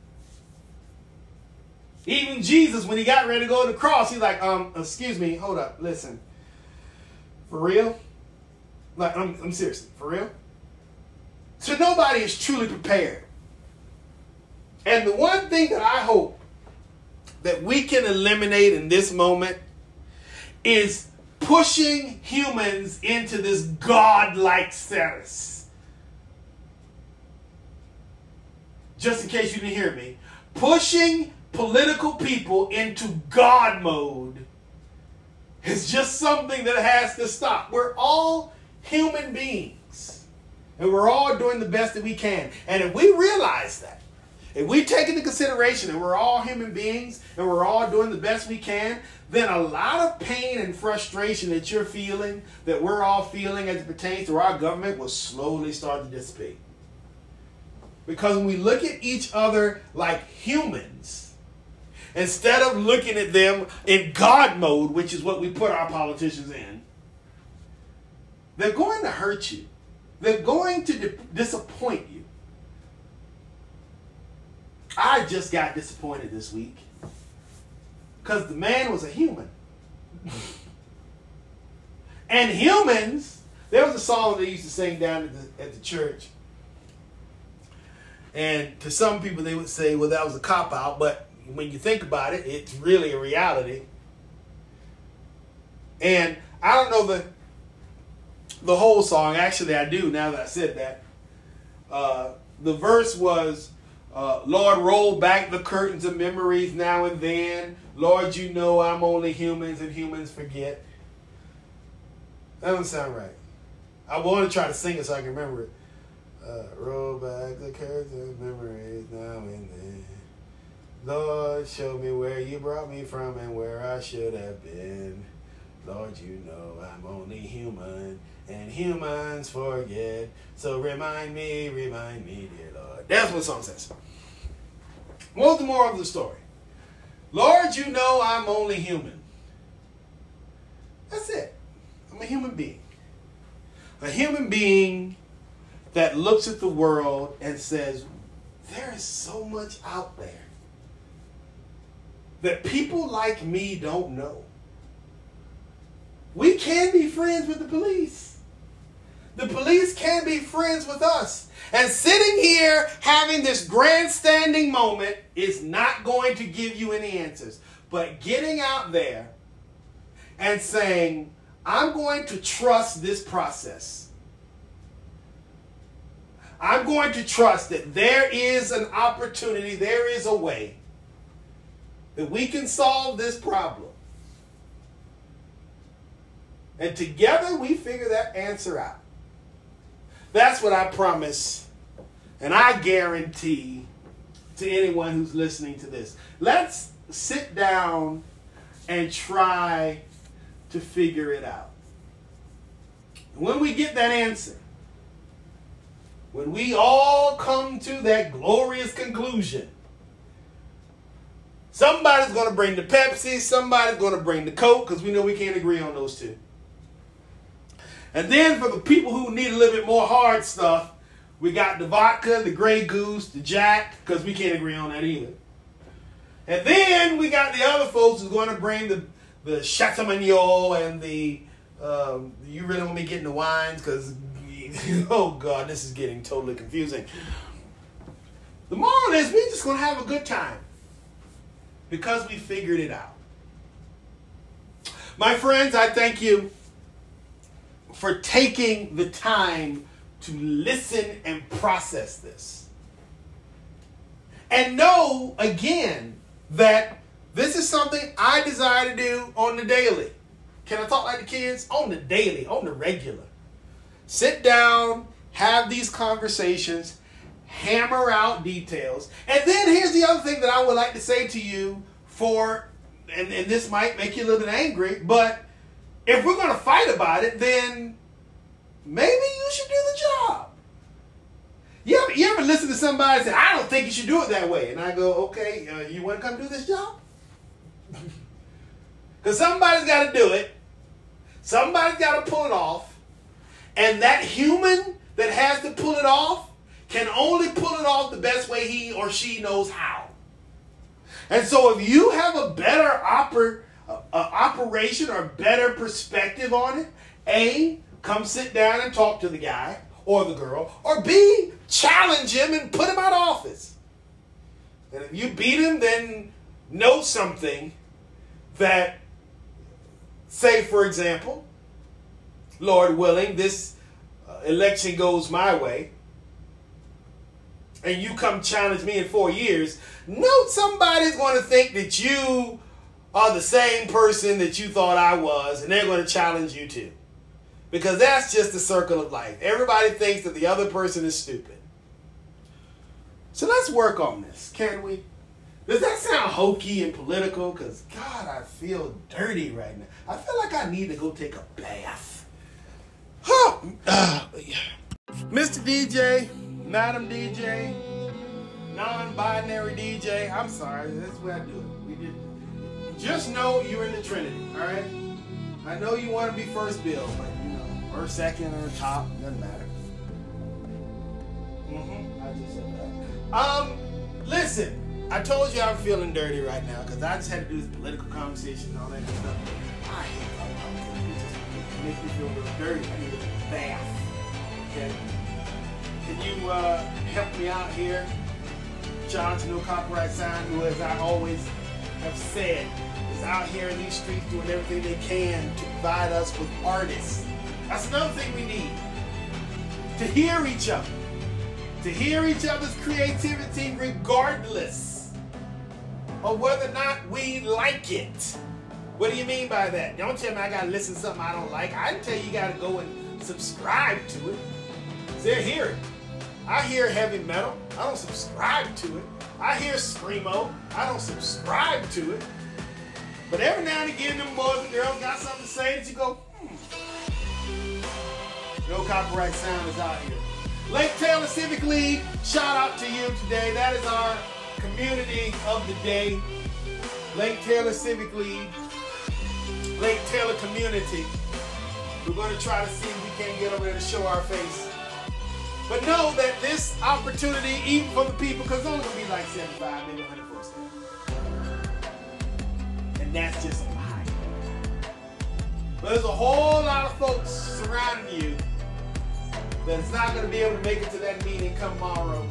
Even Jesus, when he got ready to go to the cross, he's like, um, excuse me, hold up, listen. For real? Like, I'm, I'm serious, for real? So nobody is truly prepared. And the one thing that I hope that we can eliminate in this moment is pushing humans into this godlike status. Just in case you didn't hear me, pushing political people into God mode is just something that has to stop. We're all human beings, and we're all doing the best that we can. And if we realize that, if we take into consideration that we're all human beings and we're all doing the best we can, then a lot of pain and frustration that you're feeling, that we're all feeling as it pertains to our government, will slowly start to dissipate. Because when we look at each other like humans, instead of looking at them in God mode, which is what we put our politicians in, they're going to hurt you. They're going to disappoint you. I just got disappointed this week because the man was a human. and humans, there was a song they used to sing down at the, at the church. And to some people, they would say, well, that was a cop out. But when you think about it, it's really a reality. And I don't know the the whole song. Actually, I do now that I said that. Uh, the verse was uh, Lord, roll back the curtains of memories now and then. Lord, you know I'm only humans and humans forget. That doesn't sound right. I want to try to sing it so I can remember it. Uh, roll back the curtains of memories now and then. Lord, show me where you brought me from and where I should have been. Lord, you know I'm only human and humans forget. So remind me, remind me, dear Lord. That's what the song says. What's the moral of the story? Lord, you know I'm only human. That's it. I'm a human being. A human being that looks at the world and says, there is so much out there that people like me don't know. We can be friends with the police. The police can be friends with us. And sitting here having this grandstanding moment is not going to give you any answers. But getting out there and saying, I'm going to trust this process. I'm going to trust that there is an opportunity, there is a way that we can solve this problem. And together we figure that answer out. That's what I promise and I guarantee to anyone who's listening to this. Let's sit down and try to figure it out. When we get that answer, when we all come to that glorious conclusion, somebody's going to bring the Pepsi, somebody's going to bring the Coke, because we know we can't agree on those two. And then for the people who need a little bit more hard stuff, we got the vodka, the Grey Goose, the Jack, because we can't agree on that either. And then we got the other folks who's going to bring the the Chateau Chateauneuf and the um, you really want me getting the wines because oh god, this is getting totally confusing. The moral is we're just gonna have a good time because we figured it out. My friends, I thank you for taking the time to listen and process this. And know again that this is something I desire to do on the daily. Can I talk like the kids? On the daily, on the regular. Sit down, have these conversations, hammer out details. And then here's the other thing that I would like to say to you for, and, and this might make you a little bit angry, but if we're going to fight about it, then maybe you should do the job. You ever, you ever listen to somebody say, I don't think you should do it that way? And I go, okay, uh, you want to come do this job? Because somebody's got to do it. Somebody's got to pull it off. And that human that has to pull it off can only pull it off the best way he or she knows how. And so if you have a better oper, operation or better perspective on it, A, come sit down and talk to the guy or the girl, or B, challenge him and put him out of office. And if you beat him, then know something that, say, for example, Lord willing, this uh, election goes my way, and you come challenge me in four years, note somebody's going to think that you are the same person that you thought I was, and they're going to challenge you too. Because that's just the circle of life. Everybody thinks that the other person is stupid. So let's work on this, can we? Does that sound hokey and political? Because, God, I feel dirty right now. I feel like I need to go take a bath. Huh. Uh, yeah. Mr. DJ, Madam DJ, non binary DJ, I'm sorry. That's what I do it. We did. Just know you're in the Trinity, all right? I know you want to be first bill, but you know, or second or top, doesn't matter. Mm-hmm. I just said that. Um, listen. I told you I'm feeling dirty right now because I just had to do this political conversation and all that stuff. I hate politics. It just makes me feel little dirty. I need a bath. Okay. Can you uh, help me out here? John to No Copyright Sound, who, as I always have said, is out here in these streets doing everything they can to provide us with artists. That's another thing we need. To hear each other. To hear each other's creativity regardless of whether or not we like it. What do you mean by that? Don't tell me I gotta listen to something I don't like. I tell you you gotta go and subscribe to it. Say, hear it. I hear heavy metal. I don't subscribe to it. I hear screamo. I don't subscribe to it. But every now and again, them boys and girls got something to say that you go, hmm. No copyright sound is out here. Lake Taylor Civic League, shout out to you today. That is our community of the day. Lake Taylor Civic League, Lake Taylor community. We're going to try to see if we can't get over there to show our face. But know that this opportunity, even for the people, because it's only going to be like 75, maybe 100 folks there. And that's just a lie. But there's a whole lot of folks surrounding you that's not going to be able to make it to that meeting come tomorrow.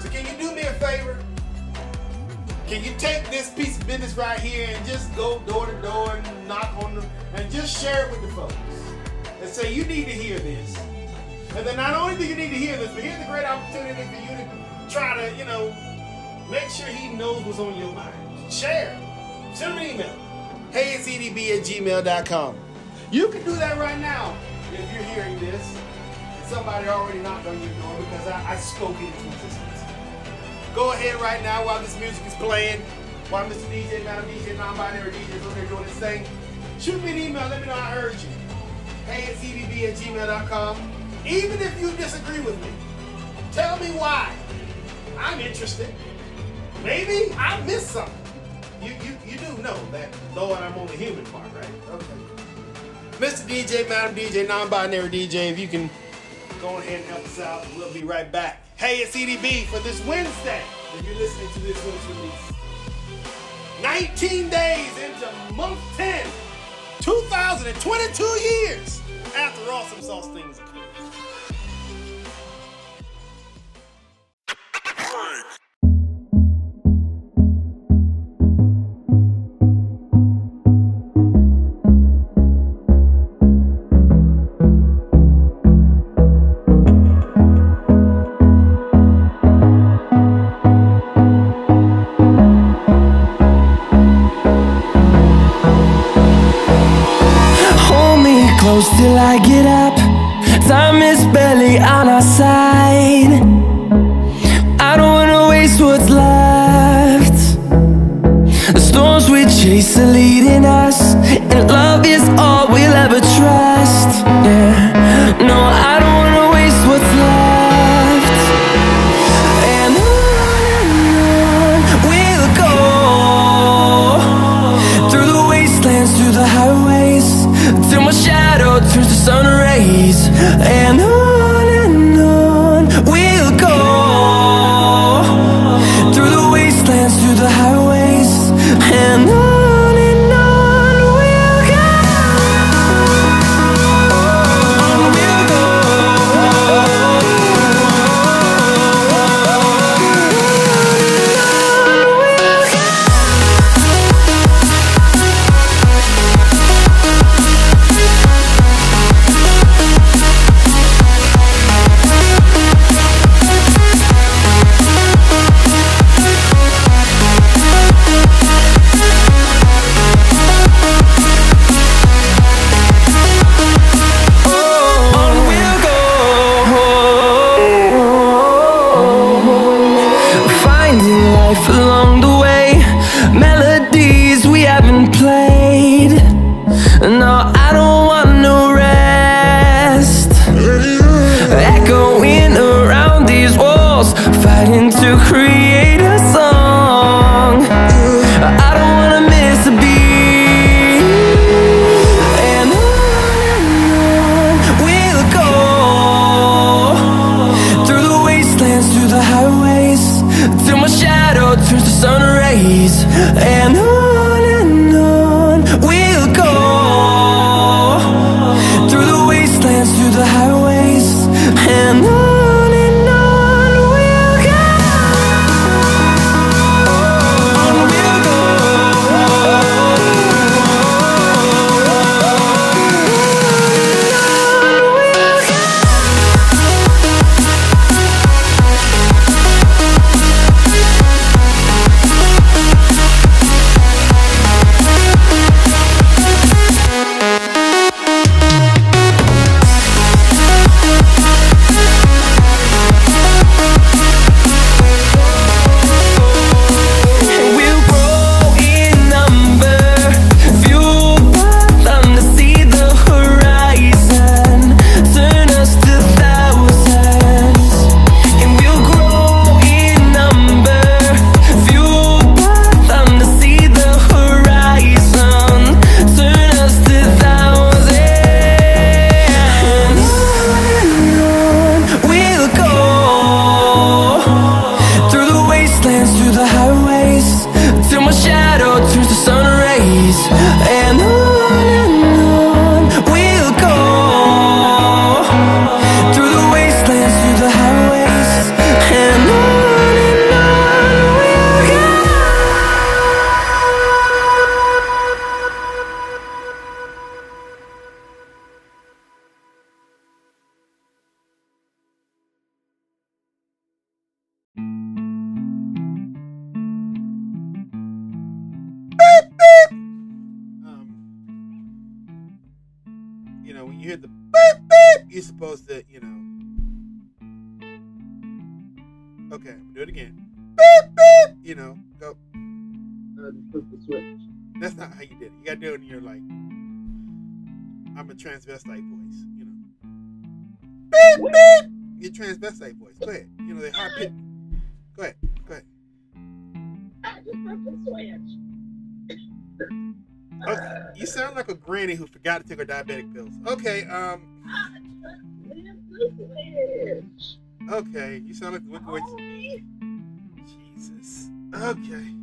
So can you do me a favor? Can you take this piece of business right here and just go door to door and knock on them and just share it with the folks and say you need to hear this. And then not only do you need to hear this, but here's a great opportunity for you to try to, you know, make sure he knows what's on your mind. Share. Send him an email. Hey, it's edb at gmail.com. You can do that right now if you're hearing this. And somebody already knocked on your door because I, I spoke it into existence. Go ahead right now while this music is playing, while Mr. DJ, Madam DJ, non-binary DJ is over there doing his thing. Shoot me an email, let me know I heard you. Hey at cdb at gmail.com. Even if you disagree with me, tell me why. I'm interested. Maybe I missed something. You, you, you do know that, though I'm only human part, right? Okay. Mr. DJ, Madam DJ, non-binary DJ, if you can go ahead and help us out, we'll be right back. Hey, it's EDB for this Wednesday. If you're listening to this when it's released. 19 days into month 10, 2022 years after Awesome Sauce Things occurred. Transvestite voice, you know. Beep beep, your transvestite voice. Go ahead. You know they high pitch. Go ahead. Go ahead. I just flipped the switch. Okay. You sound like a granny who forgot to take her diabetic pills. Okay. Um. Flip the switch. Okay. You sound like the wicked witch. Jesus. Okay.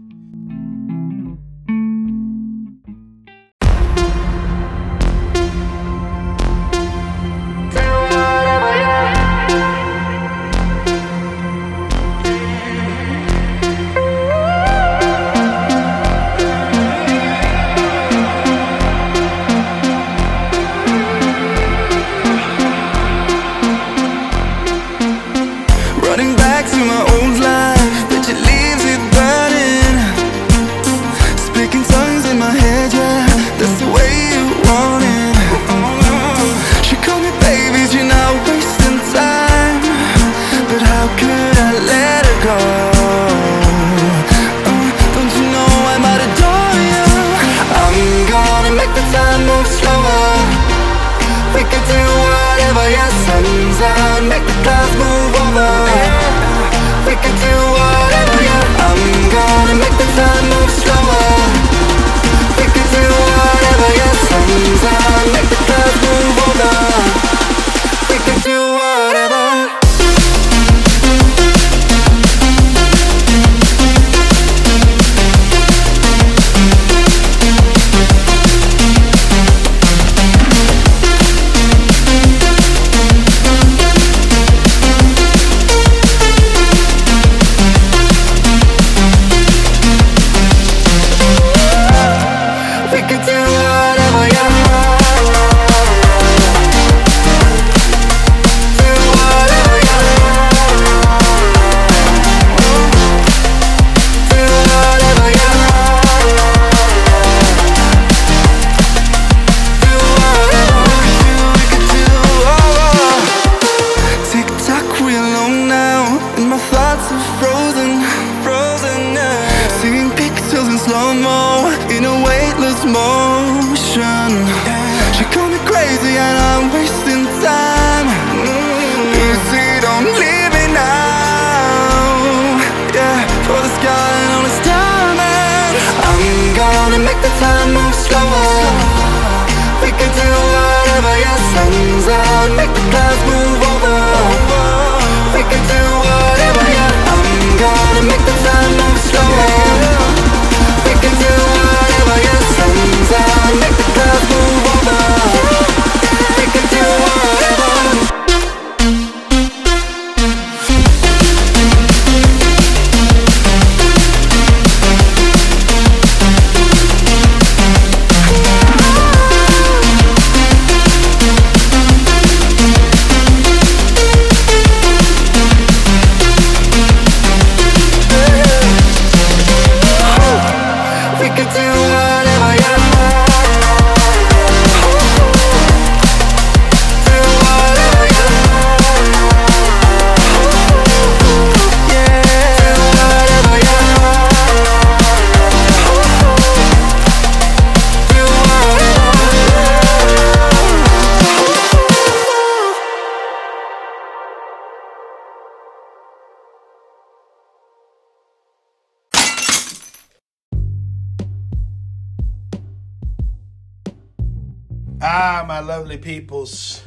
My lovely peoples,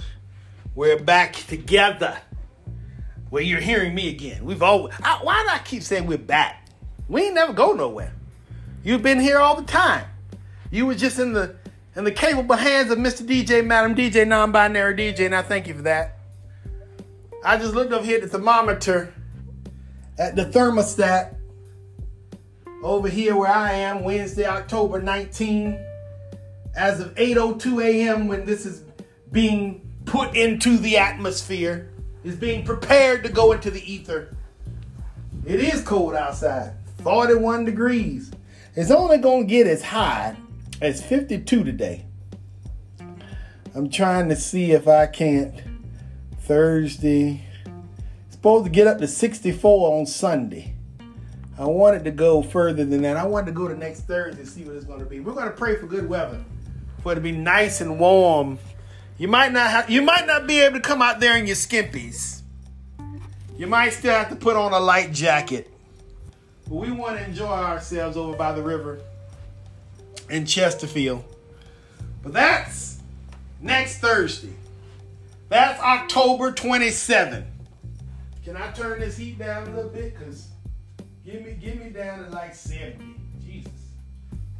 we're back together. Well, you're hearing me again. We've always. I, why do I keep saying we're back? We ain't never go nowhere. You've been here all the time. You were just in the in the capable hands of Mr. DJ, Madam DJ, non-binary DJ, and I thank you for that. I just looked up here at the thermometer, at the thermostat, over here where I am, Wednesday, October 19 as of 8:02 a.m. when this is being put into the atmosphere, is being prepared to go into the ether. It is cold outside, 41 degrees. It's only gonna get as high as 52 today. I'm trying to see if I can't. Thursday. Supposed to get up to 64 on Sunday. I wanted to go further than that. I wanted to go to next Thursday and see what it's going to be. We're going to pray for good weather, for it to be nice and warm. You might not have, you might not be able to come out there in your skimpies. You might still have to put on a light jacket. But we want to enjoy ourselves over by the river in Chesterfield. But that's next Thursday. That's October 27. Can I turn this heat down a little bit? Cause give me give me down to like 70.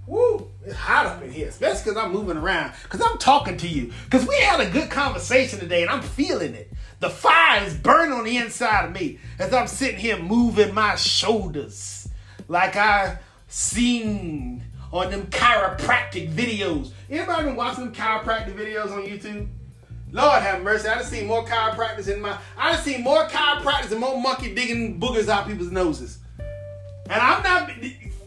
Woo! It's hot up in here, especially because I'm moving around. Because I'm talking to you. Because we had a good conversation today and I'm feeling it. The fire is burning on the inside of me as I'm sitting here moving my shoulders like I seen on them chiropractic videos. Anybody been watching them chiropractic videos on YouTube? Lord have mercy. I done seen more chiropractors in my I done seen more chiropractors and more monkey digging boogers out people's noses. And I'm not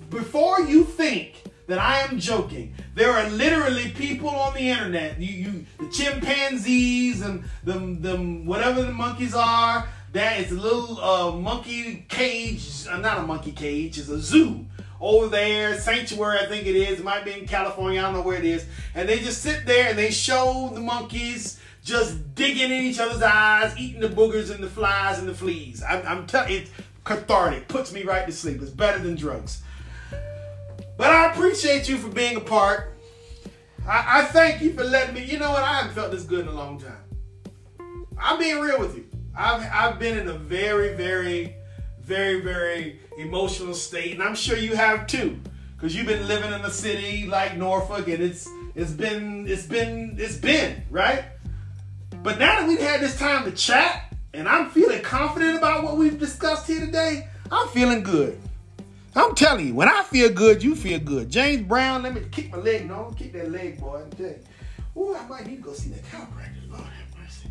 before you think that I am joking. There are literally people on the internet, you, you the chimpanzees and them them whatever the monkeys are, that is a little uh, monkey cage, uh, not a monkey cage, it's a zoo over there, sanctuary, I think it is. It might be in California, I don't know where it is. And they just sit there and they show the monkeys just digging in each other's eyes, eating the boogers and the flies and the fleas. I'm, I'm telling it's cathartic, puts me right to sleep. It's better than drugs. But I appreciate you for being a part. I, I thank you for letting me. You know what? I haven't felt this good in a long time. I'm being real with you. I've I've been in a very, very, very, very emotional state, and I'm sure you have too, because you've been living in a city like Norfolk, and it's it's been it's been it's been right. But now that we've had this time to chat, and I'm feeling confident about what we've discussed here today, I'm feeling good. I'm telling you, when I feel good, you feel good. James Brown, let me kick my leg. No, kick that leg, boy. I'm telling you. Ooh, I might need to go see that chiropractor. Lord have mercy.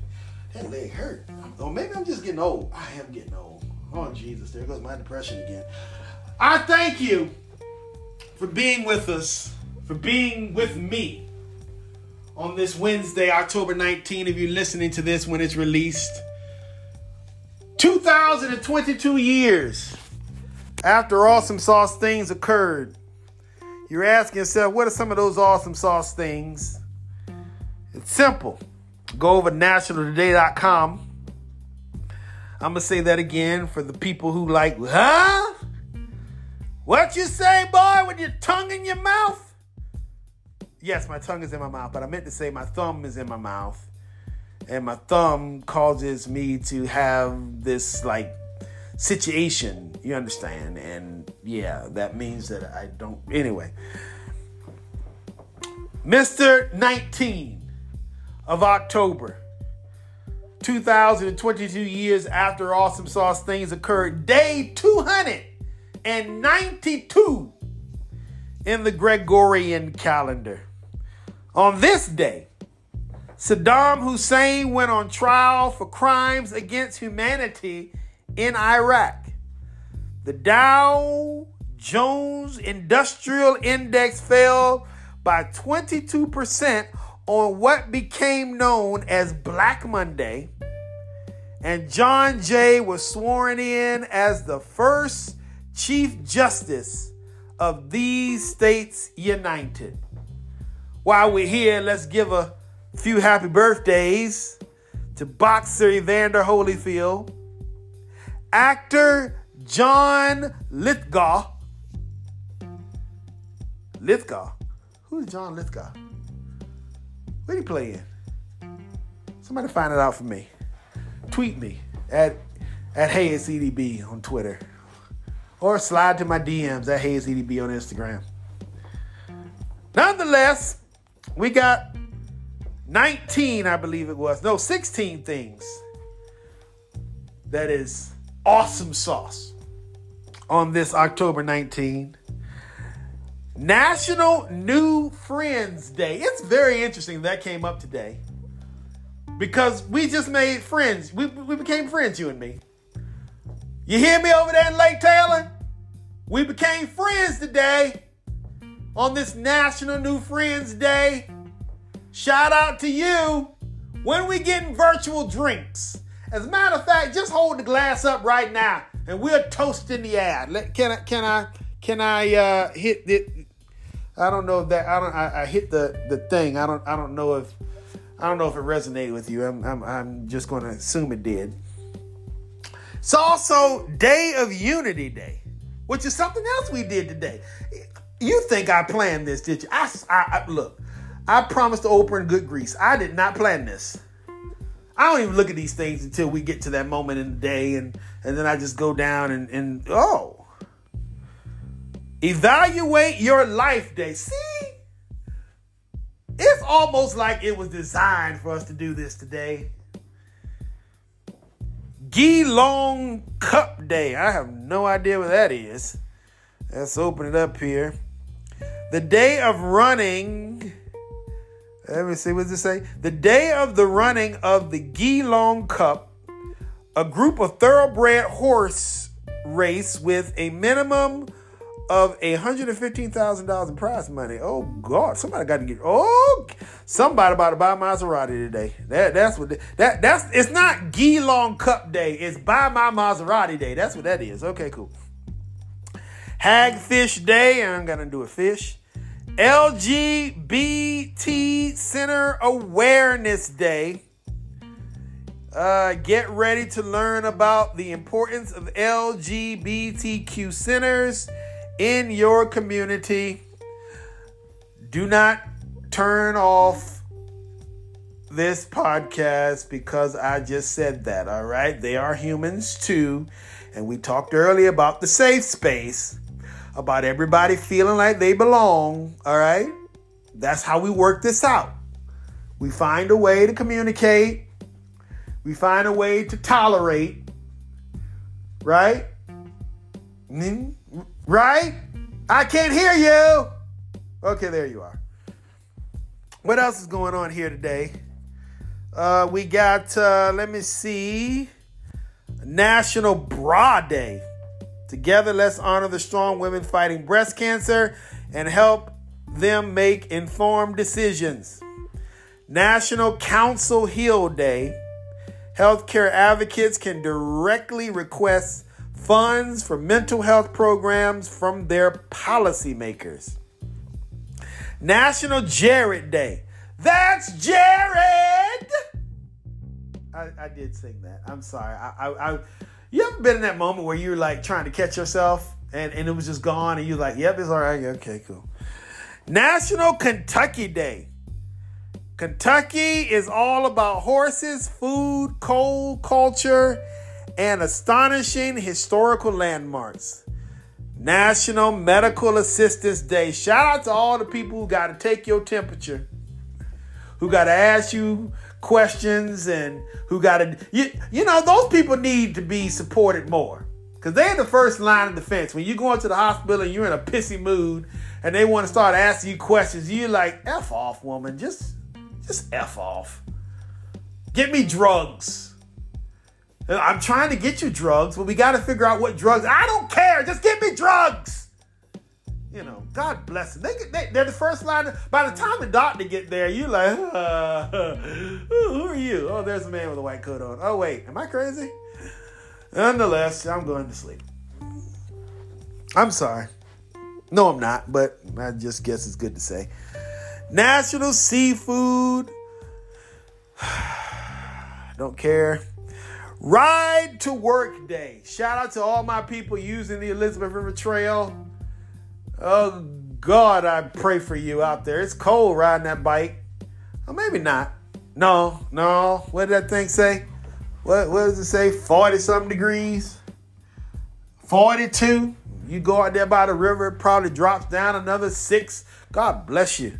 That leg hurt. Or maybe I'm just getting old. I am getting old. Oh, Jesus. There goes my depression again. I thank you for being with us, for being with me on this Wednesday, October 19, if you're listening to this when it's released. 2022 years after awesome sauce things occurred. You're asking yourself, what are some of those awesome sauce things? It's simple. Go over nationaltoday.com. I'm going to say that again for the people who like, huh? What you say, boy, with your tongue in your mouth? yes, my tongue is in my mouth, but I meant to say my thumb is in my mouth. And my thumb causes me to have this like situation, you understand? And yeah, that means that I don't. Anyway, Mr. 19 of October, 2022 years after Awesome Sauce things occurred, day 292 in the Gregorian calendar. On this day, Saddam Hussein went on trial for crimes against humanity in Iraq. The Dow Jones Industrial Index fell by 22% on what became known as Black Monday. And John Jay was sworn in as the first Chief Justice of these states united. While we're here, let's give a few happy birthdays to boxer Evander Holyfield, actor John Lithgow. Lithgow? Who's John Lithgow? What he playing? Somebody find it out for me. Tweet me at at HeyItsEDB on Twitter. Or slide to my DMs at HeyItsEDB on Instagram. Nonetheless, we got 19, I believe it was. No, 16 things. That is awesome sauce on this October 19. National New Friends Day. It's very interesting that came up today because we just made friends. We, we became friends, you and me. You hear me over there in Lake Taylor? We became friends today on this National New Friends Day. Shout out to you. When we getting virtual drinks. As a matter of fact, just hold the glass up right now and we're toasting the ad. Let, can I can I can I uh, hit it? I don't know if that I don't I, I, hit the the thing. I don't I don't know if I don't know if it resonated with you. I'm I'm, I'm just going to assume it did. It's also Day of Unity Day, which is something else we did today. You think I planned this, did you? I, I, I look. I promised to open good grease. I did not plan this. I don't even look at these things until we get to that moment in the day, and and then I just go down and and oh, evaluate your life day. See, it's almost like it was designed for us to do this today. Geelong Cup Day. I have no idea what that is. Let's open it up here. The day of running let me see, what it say? The day of the running of the Geelong Cup, a group of thoroughbred horse race with a minimum of $115,000 in prize money. Oh God, somebody got to get oh somebody about to buy Maserati today. That that's what that that's it's not Geelong Cup Day, it's buy my Maserati Day. That's what that is. Okay, cool. Hagfish Day, I'm gonna do a fish. LGBT Center Awareness Day. Uh, get ready to learn about the importance of LGBTQ centers in your community. Do not turn off this podcast because I just said that, all right? They are humans too. And we talked earlier about the safe space about everybody feeling like they belong, all right? That's how we work this out. We find a way to communicate, we find a way to tolerate, right? Mm, right? I can't hear you. Okay, there you are. What else is going on here today? Uh, we got, uh, let me see, National Bra Day. Together, let's honor the strong women fighting breast cancer and help them make informed decisions. National Council Heal Day. Healthcare advocates can directly request funds for mental health programs from their policymakers. National Jared Day. That's Jared! I, I did sing that. I'm sorry. I, I, I you ever been in that moment where you're like trying to catch yourself and, and it was just gone and you're like, yep, it's all right. Okay, cool. National Kentucky Day. Kentucky is all about horses, food, coal culture, and astonishing historical landmarks. National Medical Assistance Day. Shout out to all the people who got to take your temperature, who got to ask you questions and who got to you, you know those people need to be supported more. Because they're the first line of defense. When you go into the hospital and you're in a pissy mood and they want to start asking you questions you're like f off woman. Just just f off. Get me drugs. I'm trying to get you drugs but we got to figure out what drugs. I don't care. Just get me drugs you know, God bless them. They, they, are the first line. By the time the doctor get there, you like, uh, who are you? Oh, there's a man with a white coat on. Oh, wait, am I crazy? Nonetheless, I'm going to sleep. I'm sorry. No, I'm not, but I just guess it's good to say. National Seafood. Don't care. Ride to Work Day. Shout out to all my people using the Elizabeth River Trail Oh God, I pray for you out there. It's cold riding that bike. Or maybe not. No, no. What did that thing say? What, what does it say? 40 something degrees? 42? You go out there by the river, it probably drops down another six. God bless you.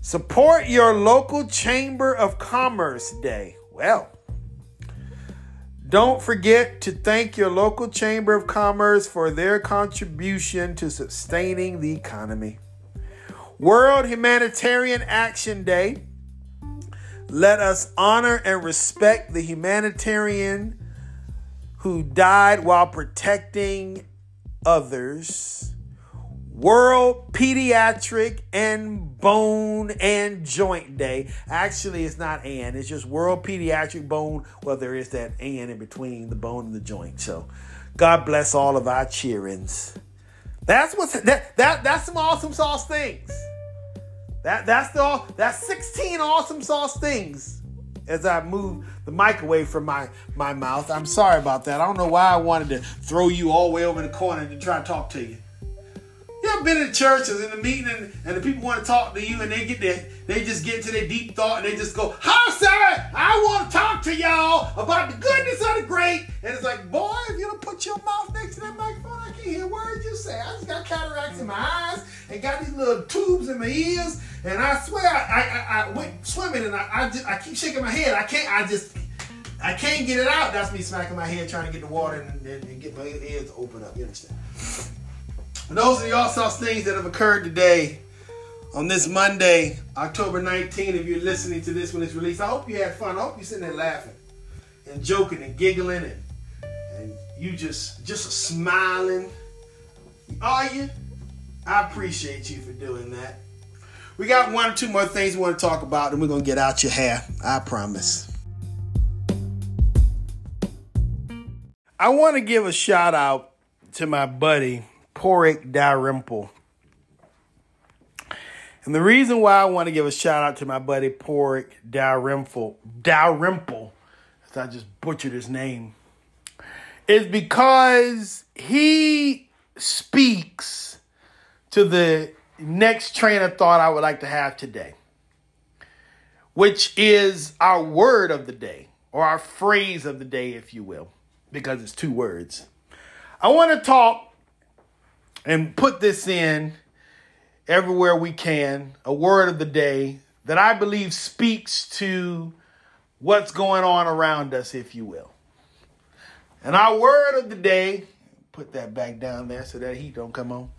Support your local Chamber of Commerce Day. Well, don't forget to thank your local Chamber of Commerce for their contribution to sustaining the economy. World Humanitarian Action Day. Let us honor and respect the humanitarian who died while protecting others. World Pediatric and Bone and Joint Day. Actually, it's not and, it's just World Pediatric Bone. Well, there is that and in between the bone and the joint. So, God bless all of our cheerings. That's what's that that that's some awesome sauce things. That that's the that's 16 awesome sauce things. As I move the mic away from my my mouth, I'm sorry about that. I don't know why I wanted to throw you all the way over the corner and try to talk to you. Ever been in churches in the meeting and, and the people want to talk to you and they get there, they just get into their deep thought and they just go, Hi sir, I want to talk to y'all about the goodness of the great. And it's like, boy, if you don't put your mouth next to that microphone, I can't hear words you say. I just got cataracts in my eyes and got these little tubes in my ears. And I swear I, I, I went swimming and I, I, just, I keep shaking my head. I can't, I just, I can't get it out. That's me smacking my head trying to get the water and, and, and get my ears open up. You understand? And those are the all things that have occurred today on this Monday, October 19th. If you're listening to this when it's released, I hope you had fun. I hope you're sitting there laughing and joking and giggling and and you just just smiling. Are you? I appreciate you for doing that. We got one or two more things we want to talk about, and we're gonna get out your hair. I promise. I want to give a shout out to my buddy Porrick Dalrymple. And the reason why I want to give a shout out to my buddy Porrick Dalrymple, Dalrymple, as I just butchered his name, is because he speaks to the next train of thought I would like to have today, which is our word of the day, or our phrase of the day, if you will, because it's two words. I want to talk and put this in everywhere we can a word of the day that I believe speaks to what's going on around us, if you will. And our word of the day, put that back down there so that heat don't come on,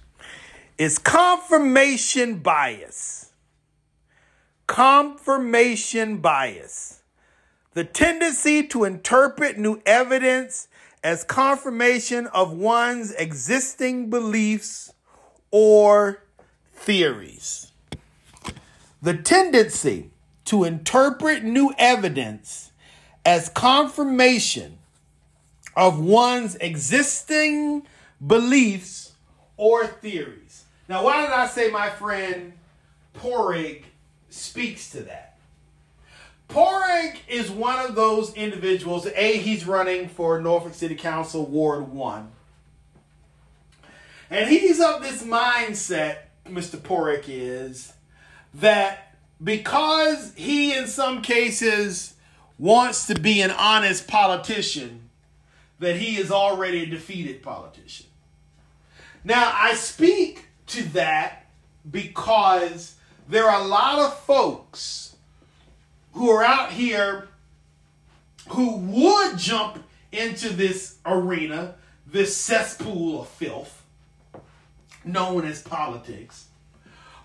is confirmation bias. Confirmation bias. The tendency to interpret new evidence as confirmation of one's existing beliefs or theories. The tendency to interpret new evidence as confirmation of one's existing beliefs or theories. Now, why did I say my friend Porrig speaks to that? Porrig is one of those individuals. A, he's running for Norfolk City Council Ward 1. And he's of this mindset, Mr. Porrig is, that because he, in some cases, wants to be an honest politician, that he is already a defeated politician. Now, I speak to that because there are a lot of folks who are out here who would jump into this arena, this cesspool of filth known as politics.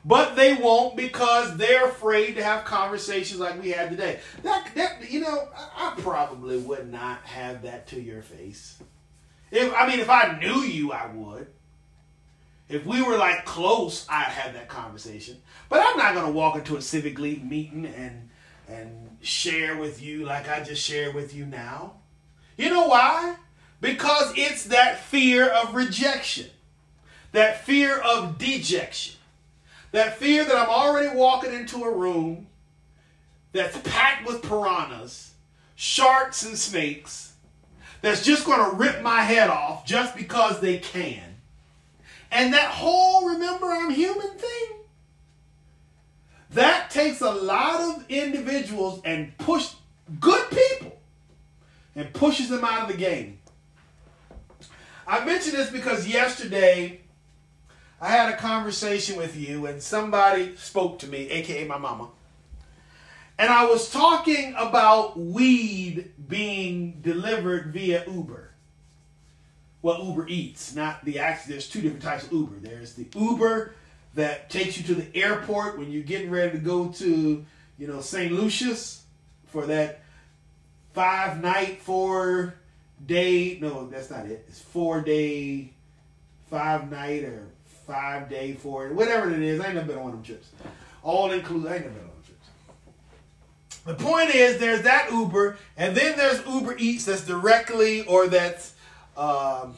But they won't because they're afraid to have conversations like we had today. That, that you know, I, I probably would not have that to your face. If I mean, if I knew you, I would. If we were like close, I'd have that conversation. But I'm not gonna walk into a civic league meeting and and share with you like I just shared with you now. You know why? Because it's that fear of rejection, that fear of dejection, that fear that I'm already walking into a room that's packed with piranhas, sharks, and snakes that's just going to rip my head off just because they can. And that whole remember I'm human thing that takes a lot of individuals and push good people and pushes them out of the game. I mention this because yesterday I had a conversation with you and somebody spoke to me, aka my mama. And I was talking about weed being delivered via Uber. Well, Uber Eats, not the actual. There's two different types of Uber. There's the Uber that takes you to the airport when you're getting ready to go to, you know, St. Lucius for that five night, four day, no, that's not it. It's four day, five night or five day, four, whatever it is. I ain't never been on one of them trips. All inclusive. I ain't never been on them trips. The point is, there's that Uber, and then there's Uber Eats that's directly or that's um,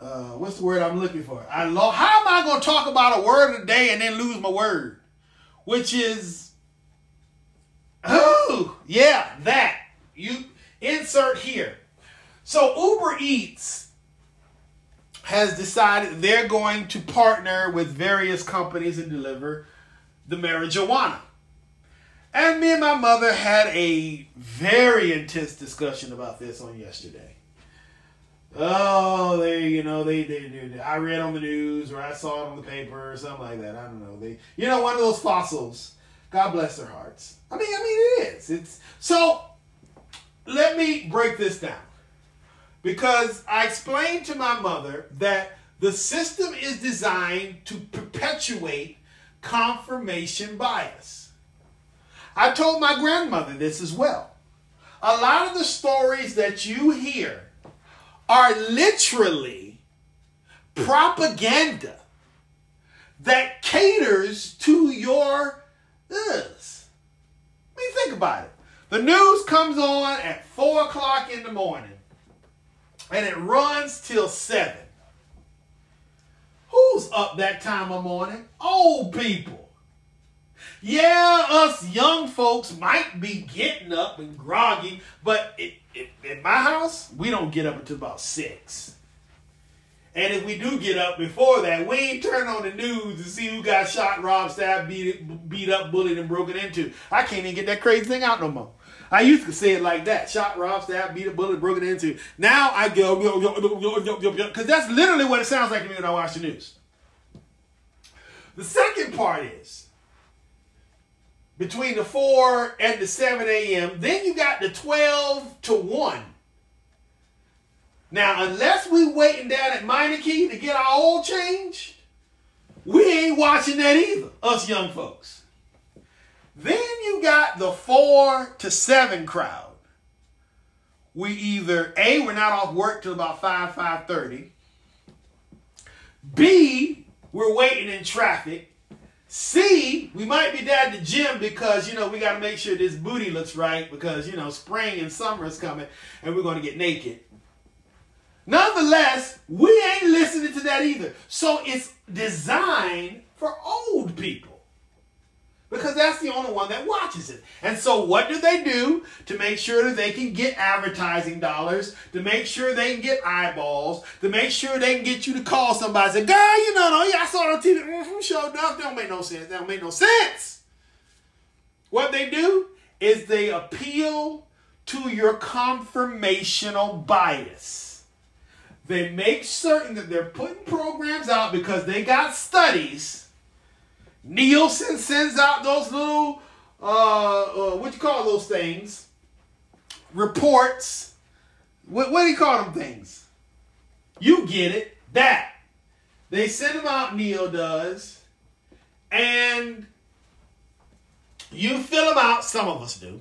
uh, what's the word I'm looking for? I lo- How am I going to talk about a word a day and then lose my word? Which is, oh yeah, that you insert here. So Uber Eats has decided they're going to partner with various companies and deliver the marijuana. And me and my mother had a very intense discussion about this on yesterday. Oh, they, you know, they, they, they, I read on the news or I saw it on the paper or something like that. I don't know. They, you know, one of those fossils. God bless their hearts. I mean, I mean, it is. It's so. Let me break this down because I explained to my mother that the system is designed to perpetuate confirmation bias. I told my grandmother this as well. A lot of the stories that you hear are literally propaganda that caters to your us. I mean, think about it. The news comes on at 4 o'clock in the morning and it runs till 7. Who's up that time of morning? Old people. Yeah, us young folks might be getting up and groggy, but it, in my house, we don't get up until about 6. And if we do get up before that, we ain't turn on the news to see who got shot, robbed, stabbed, beat, beat up, bullied, and broken into. I can't even get that crazy thing out no more. I used to say it like that: shot, robbed, stabbed, beat up, bullied, broken into. Now I go because that's literally what it sounds like to me when I watch the news. The second part is between the 4 and the 7 a.m. Then you got the 12 to 1. Now, unless we waiting down at Meineke to get our oil changed, we ain't watching that either, us young folks. Then you got the 4 to 7 crowd. We either, A, we're not off work till about 5, 5.30. B, we're waiting in traffic. C, we might be down at the gym because, you know, we got to make sure this booty looks right because, you know, spring and summer is coming and we're going to get naked. Nonetheless, we ain't listening to that either. So it's designed for old people because that's the only one that watches it. And so, what do they do to make sure that they can get advertising dollars, to make sure they can get eyeballs, to make sure they can get you to call somebody and say, Girl, you know, no, yeah, I saw it on TV. Mm-hmm, showed up. That don't make no sense. That don't make no sense. What they do is they appeal to your confirmational bias. They make certain that they're putting programs out because they got studies Nielsen sends out those little, uh, uh, what you call those things? Reports. What, what do you call them things? You get it. That. They send them out, Neil does. And you fill them out. Some of us do.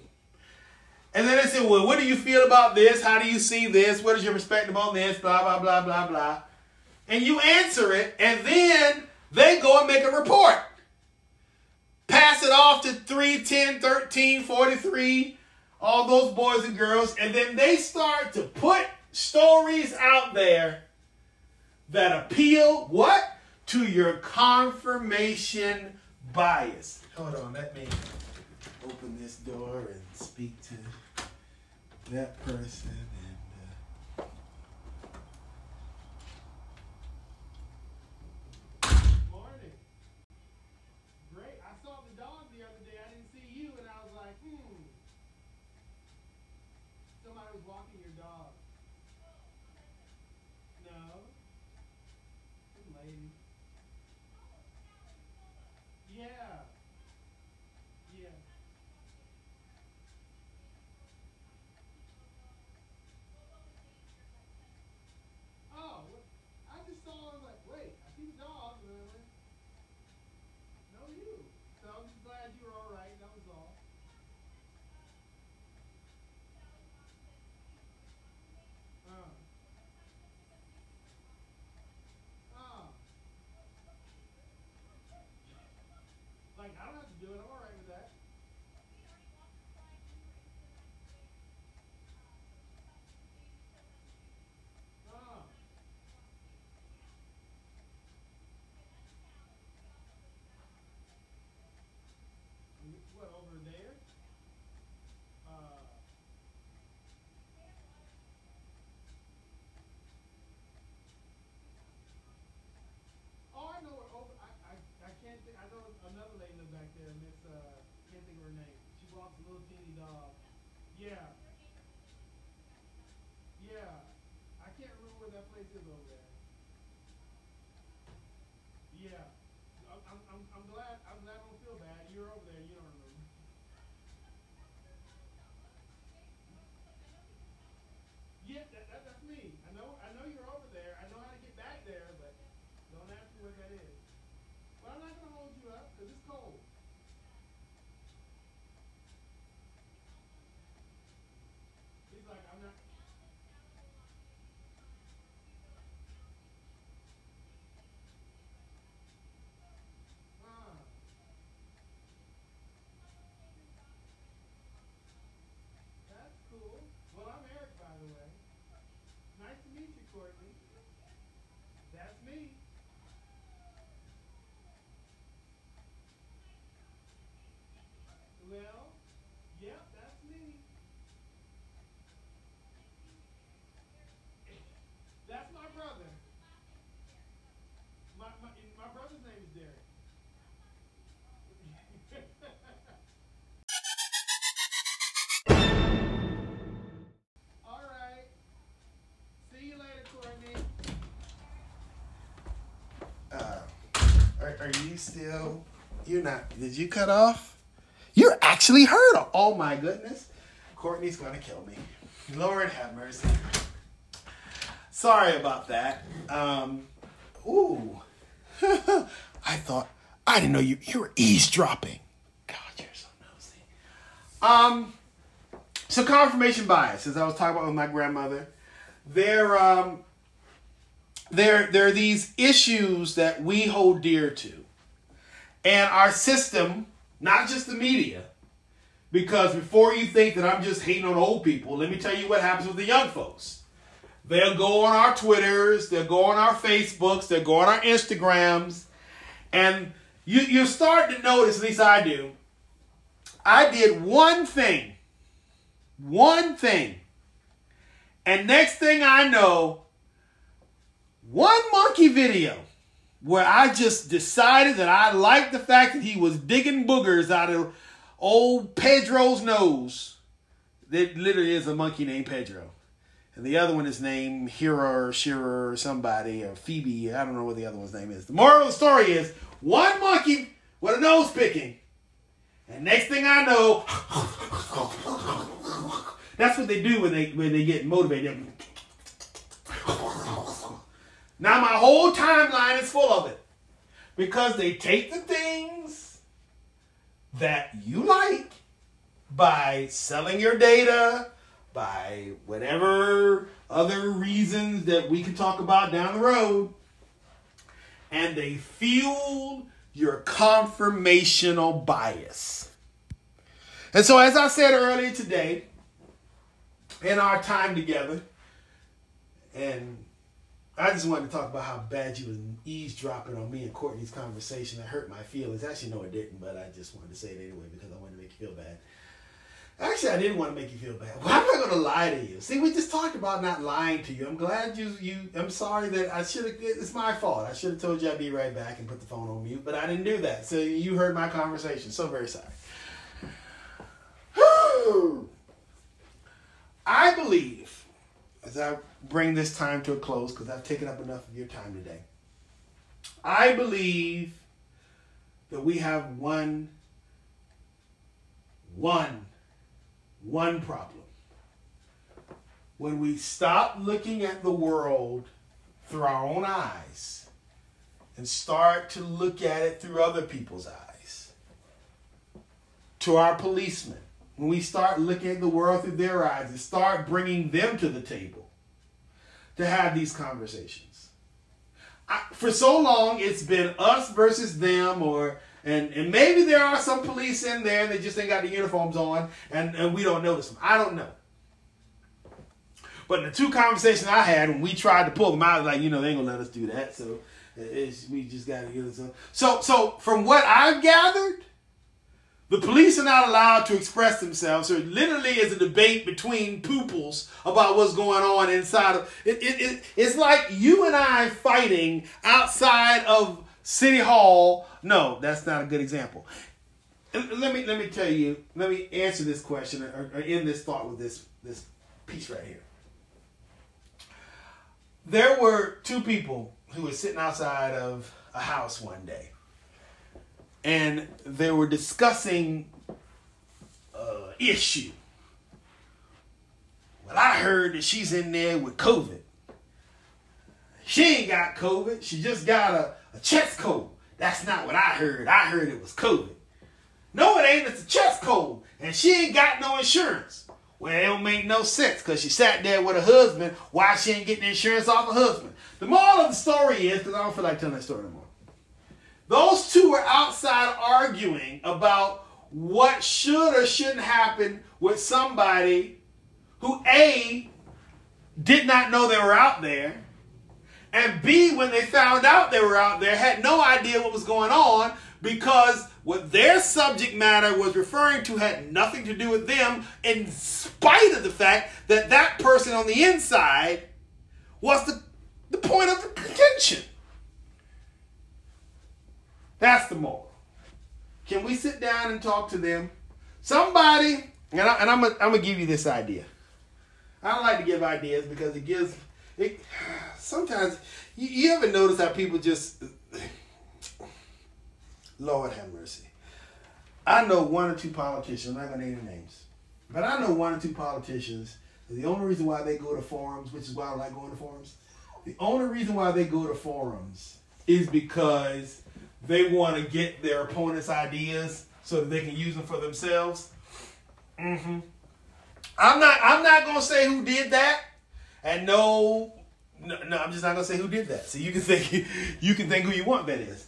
And then they say, well, what do you feel about this? How do you see this? What is your perspective on this? Blah, blah, blah, blah, blah. And you answer it. And then they go and make a report pass it off to 3, 10, 13, 43, all those boys and girls, and then they start to put stories out there that appeal what? To your confirmation bias. Hold on, let me open this door and speak to that person. There, Miss, uh, can't think of her name. She walks a little teeny dog. Yeah. Yeah. I can't remember where that place is over there. Yeah. I'm, I'm, I'm, I'm glad, I'm glad I don't feel bad. You're over there, you don't remember. Yeah, that, that, that's me. I know, I know you're over there. I know how to get back there, but don't ask me what that is. But I'm not gonna hold you up because it's cold. He's like, I'm not. Are, you still? You're not. Did you cut off? You're actually hurt. Oh my goodness. Courtney's gonna kill me. Lord have mercy. Sorry about that. Um, ooh. I thought I didn't know you. You were eavesdropping. God, you're so nosy. Um. So confirmation bias, as I was talking about with my grandmother, there um there there are these issues that we hold dear to. And our system, not just the media, because before you think that I'm just hating on old people, let me tell you what happens with the young folks. They'll go on our Twitters, they'll go on our Facebooks, they'll go on our Instagrams, and you you start to notice, at least I do. I did one thing, one thing, and next thing I know, one monkey video where I just decided that I liked the fact that he was digging boogers out of old Pedro's nose. That literally is a monkey named Pedro. And the other one is named Hero or Shira or somebody or Phoebe. I don't know what the other one's name is. The moral of the story is one monkey with a nose picking. And next thing I know, that's what they do when they when they get motivated. Now my whole timeline is full of it. Because they take the things that you like by selling your data, by whatever other reasons that we can talk about down the road, and they fuel your confirmational bias. And so, as I said earlier today, in our time together, and I just wanted to talk about how bad you was eavesdropping on me and Courtney's conversation. That hurt my feelings. Actually, no, it didn't, but I just wanted to say it anyway because I wanted to make you feel bad. Actually, I didn't want to make you feel bad. Why am I going to lie to you? See, we just talked about not lying to you. I'm glad you. You. I'm sorry that I should have. It's my fault. I should have told you I'd be right back and put the phone on mute, but I didn't do that. So you heard my conversation. So very sorry. I believe, as I bring this time to a close, because I've taken up enough of your time today. I believe that we have one, one, one problem. When we stop looking at the world through our own eyes and start to look at it through other people's eyes, to our policemen, when we start looking at the world through their eyes and start bringing them to the table to have these conversations. I, for so long, it's been us versus them, or and and maybe there are some police in there and they just ain't got the uniforms on, and, and we don't notice them. I don't know. But the two conversations I had when we tried to pull them out, like you know, they ain't gonna let us do that. So we just gotta get it. So so from what I've gathered, the police are not allowed to express themselves. So it literally is a debate between pupils about what's going on inside of it, it, it. It's like you and I fighting outside of City Hall. No, that's not a good example. let me let me tell you. Let me answer this question or, or end this thought with this this piece right here. There were two people who were sitting outside of a house one day, and they were discussing uh, issue. Well, I heard that she's in there with COVID. She ain't got COVID. She just got a, a chest cold. That's not what I heard. I heard it was COVID. No, it ain't. It's a chest cold. And she ain't got no insurance. Well, it don't make no sense because she sat there with her husband. Why she ain't getting insurance off her husband? The moral of the story is, because I don't feel like telling that story anymore. Those two were outside arguing about what should or shouldn't happen with somebody who A, did not know they were out there, and B, when they found out they were out there, had no idea what was going on because what their subject matter was referring to had nothing to do with them, in spite of the fact that that person on the inside was the, the point of the contention. That's the moral. Can we sit down and talk to them? Somebody, and, I, and I'm going to give you this idea. I don't like to give ideas because it gives it. Sometimes you, you ever notice how people just. Lord have mercy. I know one or two politicians. I'm not gonna name their names, but I know one or two politicians. The only reason why they go to forums, which is why I like going to forums, the only reason why they go to forums is because they want to get their opponent's ideas so that they can use them for themselves. Mm-hmm. I'm not. I'm not gonna say who did that, and no, no, no, I'm just not gonna say who did that. So you can think, you can think who you want that is.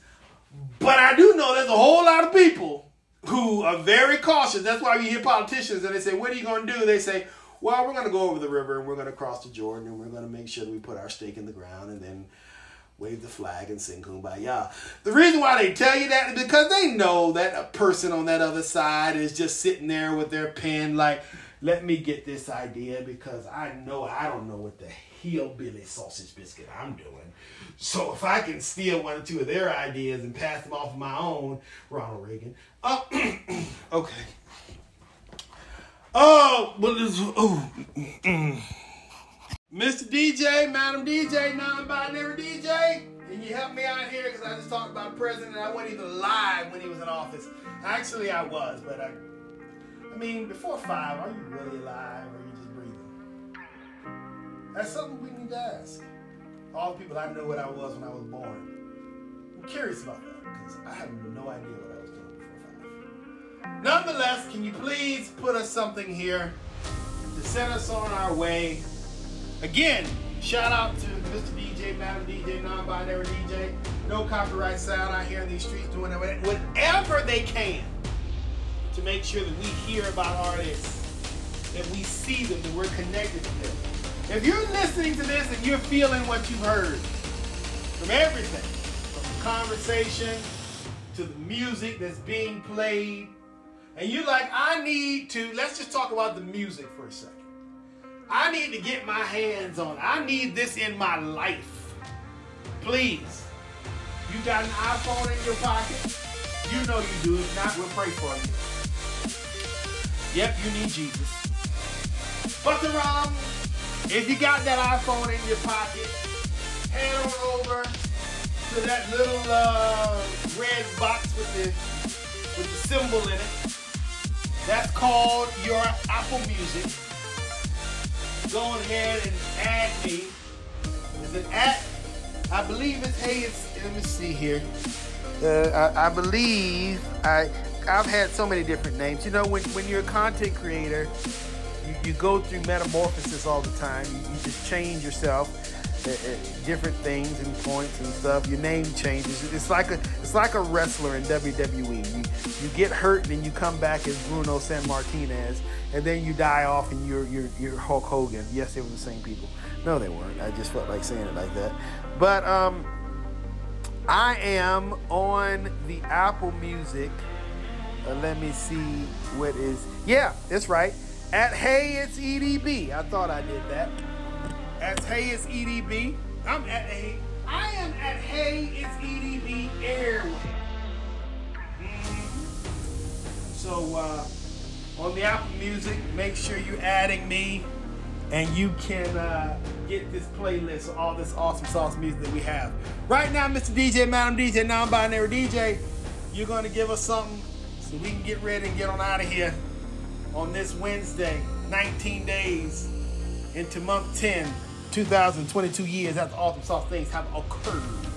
But I do know there's a whole lot of people who are very cautious. That's why you hear politicians and they say, "What are you gonna do?" They say, "Well, we're gonna go over the river and we're gonna cross the Jordan and we're gonna make sure that we put our stake in the ground and then." Wave the flag and sing kumbaya. The reason why they tell you that is because they know that a person on that other side is just sitting there with their pen like, let me get this idea because I know I don't know what the hillbilly sausage biscuit I'm doing. So if I can steal one or two of their ideas and pass them off of my own, Ronald Reagan. Oh, okay. Oh, but this, oh. Mm, mm. Mr. DJ, Madam DJ, non-binary DJ, can you help me out here? Because I just talked about a president. And I wasn't even live when he was in office. Actually, I was, but I I mean, before five, are you really alive or are you just breathing? That's something we need to ask. All the people I know what I was when I was born. I'm curious about that because I have no idea what I was doing before five. Nonetheless, can you please put us something here to send us on our way? Again, shout out to Mr. DJ, Madam DJ, non-binary DJ. No copyright sound out here in these streets doing whatever they can to make sure that we hear about artists, that we see them, that we're connected to them. If you're listening to this and you're feeling what you've heard from everything, from the conversation to the music that's being played, and you're like, I need to, let's just talk about the music for a second. I need to get my hands on it. I need this in my life. Please. You got an iPhone in your pocket? You know you do. If not, we'll pray for you. Yep, you need Jesus. But the wrong, if you got that iPhone in your pocket, head on over to that little uh, red box with the with the symbol in it. That's called your Apple Music. Go ahead and add me. Is it at? I believe it's hey. It's let me see here. Uh, I, I believe I I've had so many different names. You know, when, when you're a content creator, you, you go through metamorphosis all the time. You, you just change yourself, different things and points and stuff. Your name changes. It's like a it's like a wrestler in WWE. You you get hurt and then you come back as Bruno San Martinez, and then you die off and you're you're you're Hulk Hogan. Yes, they were the same people. No, they weren't. I just felt like saying it like that. But um, I am on the Apple Music uh, let me see what is. Yeah, that's right. At Hey It's EDB. I thought I did that. At Hey It's EDB. I'm at Hey. I am at Hey It's EDB Airway. Mm-hmm. So uh, on the Apple Music, make sure you're adding me, and you can uh, get this playlist of all this awesome sauce music that we have. Right now, Mr. DJ, Madam DJ, non-binary DJ, you're to give us something so we can get ready and get on out of here on this Wednesday, 19 days into month 10, 2022 years after awesome sauce things have occurred.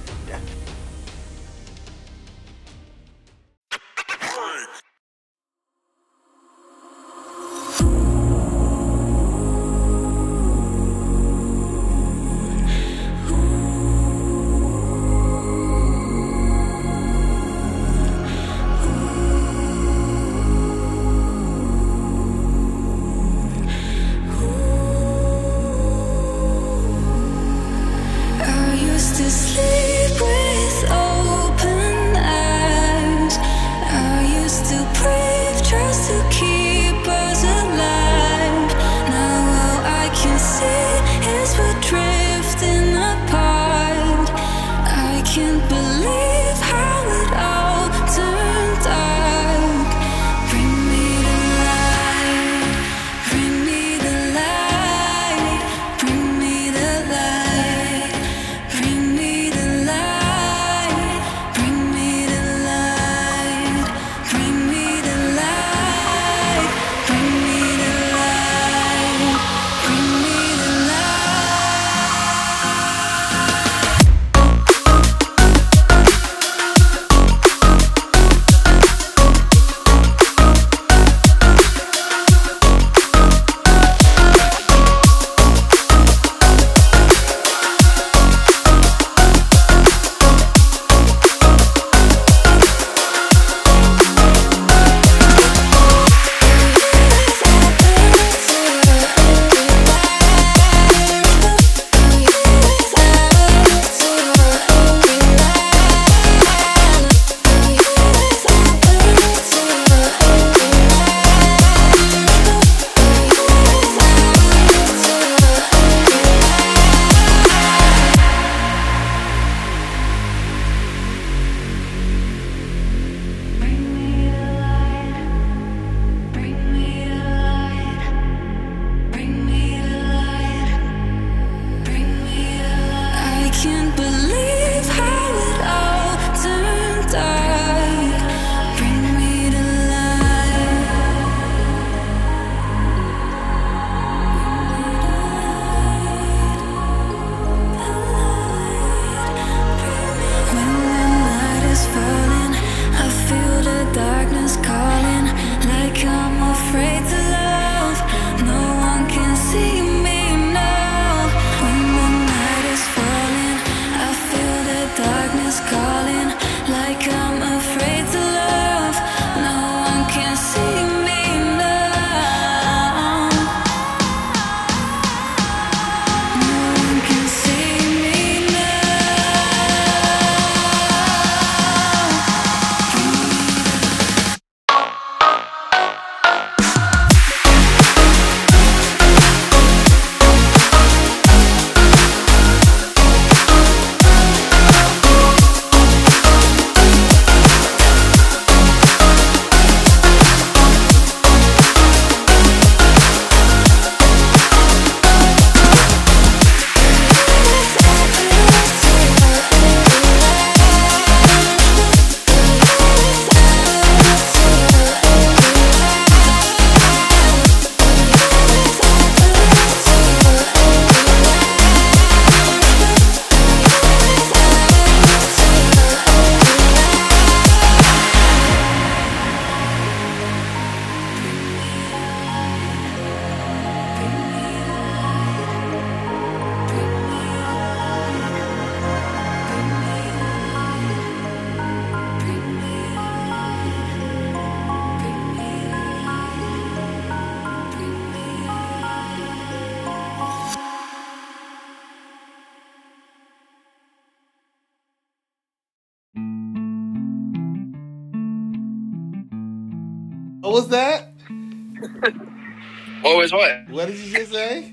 What? Did you just say?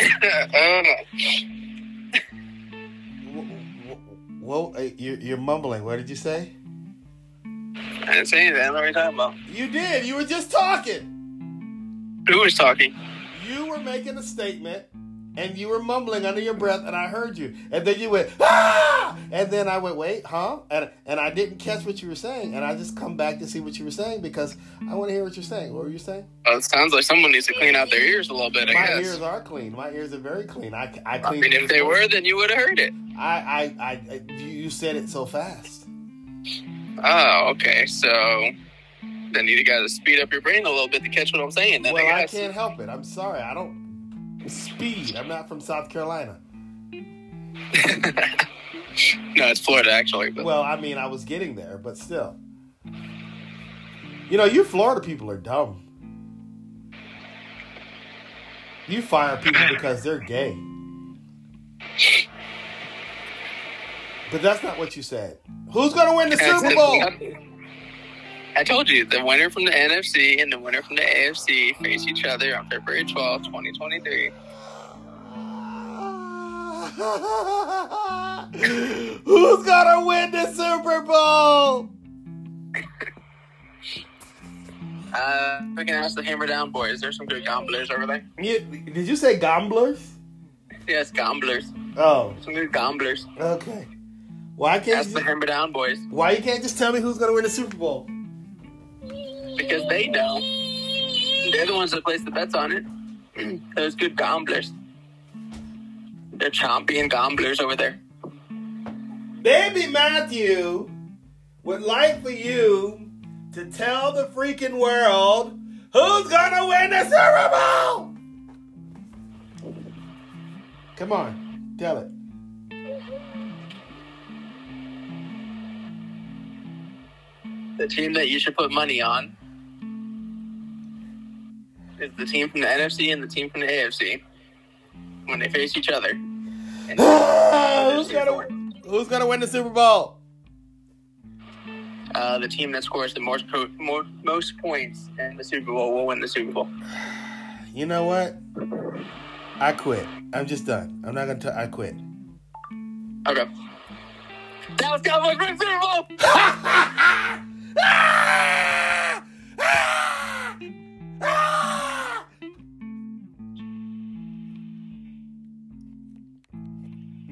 uh, Whoa, you're, you're mumbling. What did you say? I didn't say anything. What are you talking about? You did. You were just talking. Who was talking? You were making a statement and you were mumbling under your breath and I heard you. And then you went, ah! And then I went, wait, huh? And and I didn't catch what you were saying. And I just come back to see what you were saying because I want to hear what you're saying. What were you saying? Well, it sounds like someone needs to clean out their ears a little bit. I My guess. ears are clean. My ears are very clean. I, I I clean. mean, if they were, then you would have heard it. I, I, I, I, you you said it so fast. Oh, okay. So then you got to speed up your brain a little bit to catch what I'm saying. Then well, I I can't help it. I'm sorry. I don't speed. I'm not from South Carolina. no, it's Florida actually. But Well, I mean, I was getting there, but still. You know, you Florida people are dumb. You fire people because they're gay. But that's not what you said. Who's going to win the Super Bowl? I told you the winner from the NFC and the winner from the AFC face each other on February 12th, 2023. Who's to win the Super Bowl? Uh, we can ask the Hammer Down boys. There's some good gamblers over there. You, did you say gamblers? Yes, gamblers. Oh, Some good gamblers. okay. Why can't Ask you the Hammer Down boys why you can't just tell me who's to win the Super Bowl? Because they know. They're the ones that place the bets on it. Those good gamblers. They're champion gamblers over there. Baby Matthew would like for you to tell the freaking world who's gonna win the Super Bowl. Come on, tell it. The team that you should put money on is the team from the NFC and the team from the AFC when they face each other. Who's gonna Who's gonna win the Super Bowl? uh, the team that scores the most po- more, most points in the Super Bowl will win the Super Bowl. You know what? I quit. I'm just done. I'm not gonna. T- I quit. Okay. Dallas Cowboys win Super Bowl.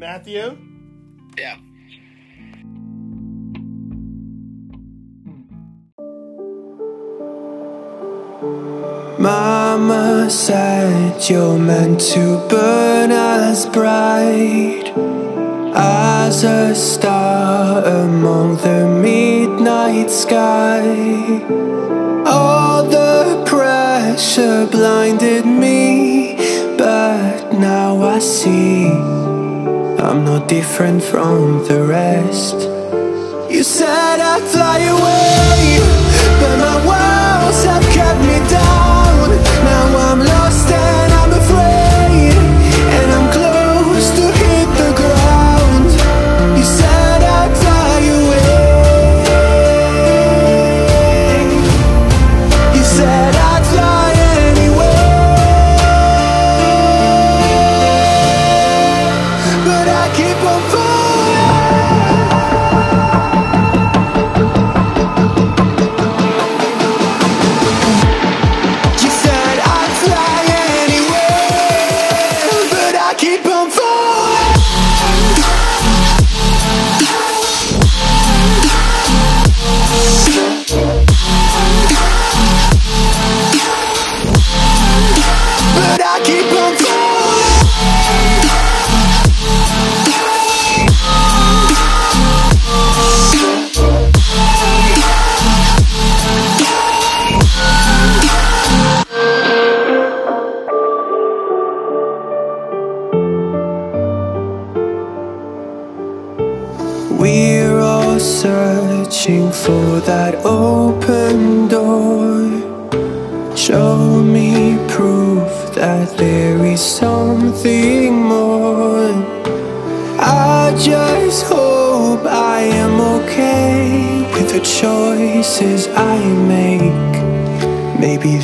Matthew. Yeah. Mama said you're meant to burn as bright as a star among the midnight sky. All the pressure blinded me, but now I see I'm no different from the rest. You said I'd fly away, but my walls have kept me down.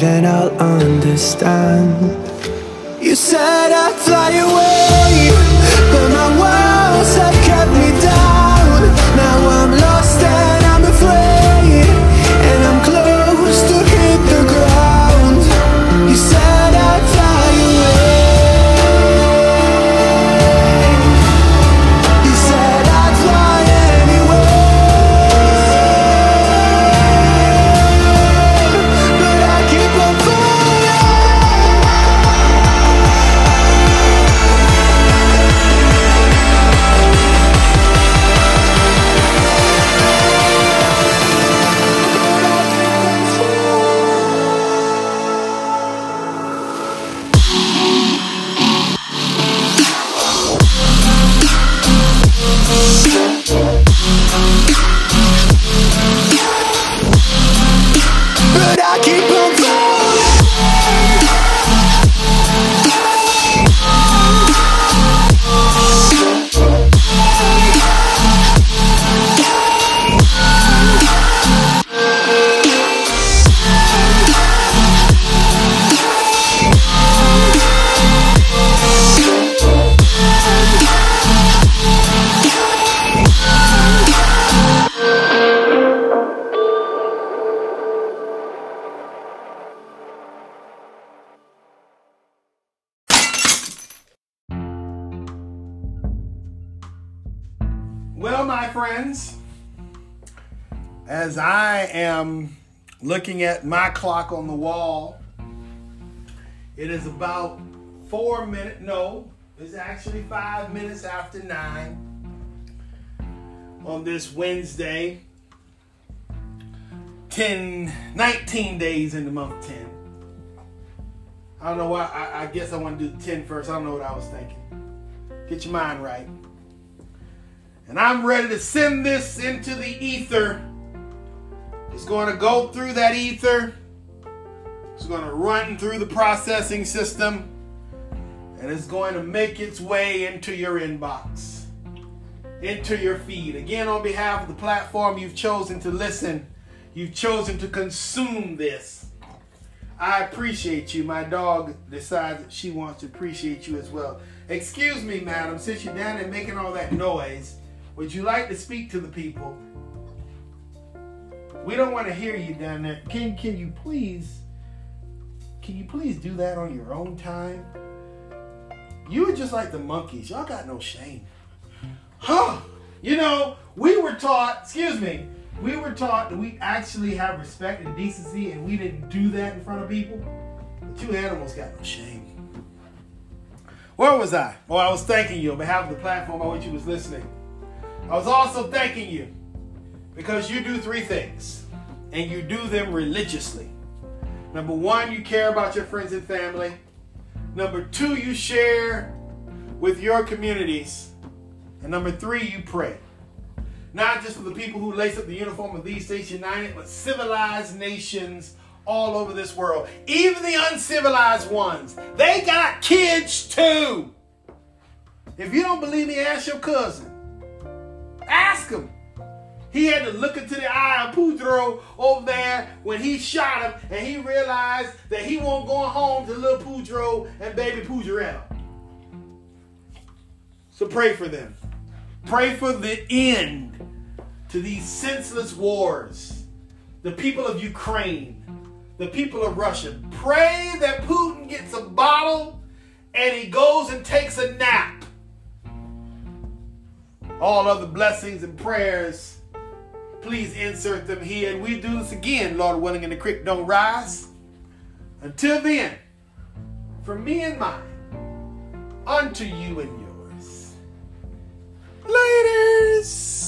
Then I'll keep on falling. As I am looking at my clock on the wall, it is about four minutes, no, it's actually five minutes after nine on this Wednesday, 10, 19 days in the month 10. I don't know why, I, I guess I want to do 10 first. I don't know what I was thinking. Get your mind right. And I'm ready to send this into the ether. It's going to go through that ether. It's going to run through the processing system. And it's going to make its way into your inbox, into your feed. Again, on behalf of the platform you've chosen to listen, you've chosen to consume this. I appreciate you. My dog decides that she wants to appreciate you as well. Excuse me, madam, since you're down there making all that noise, would you like to speak to the people? We don't want to hear you down there. Can can you please can you please do that on your own time? You are just like the monkeys. Y'all got no shame. Huh. You know, we were taught, excuse me, we were taught that we actually have respect and decency and we didn't do that in front of people. But you animals got no shame. Where was I? Oh, I was thanking you on behalf of the platform on which you was listening. I was also thanking you because you do three things and you do them religiously. Number one, you care about your friends and family. Number two, you share with your communities. And number three, you pray. Not just for the people who lace up the uniform of these states united, but civilized nations all over this world. Even the uncivilized ones. They got kids too. If you don't believe me, ask your cousin. Ask him. He had to look into the eye of Pedro over there when he shot him, and he realized that he won't go home to little Pedro and baby Pedretta. So pray for them. Pray for the end to these senseless wars. The people of Ukraine, the people of Russia. Pray that Putin gets a bottle and he goes and takes a nap. All other blessings and prayers Please insert them here, and we do this again, Lord willing, and the creek don't rise. Until then, for me and mine, unto you and yours. Ladies!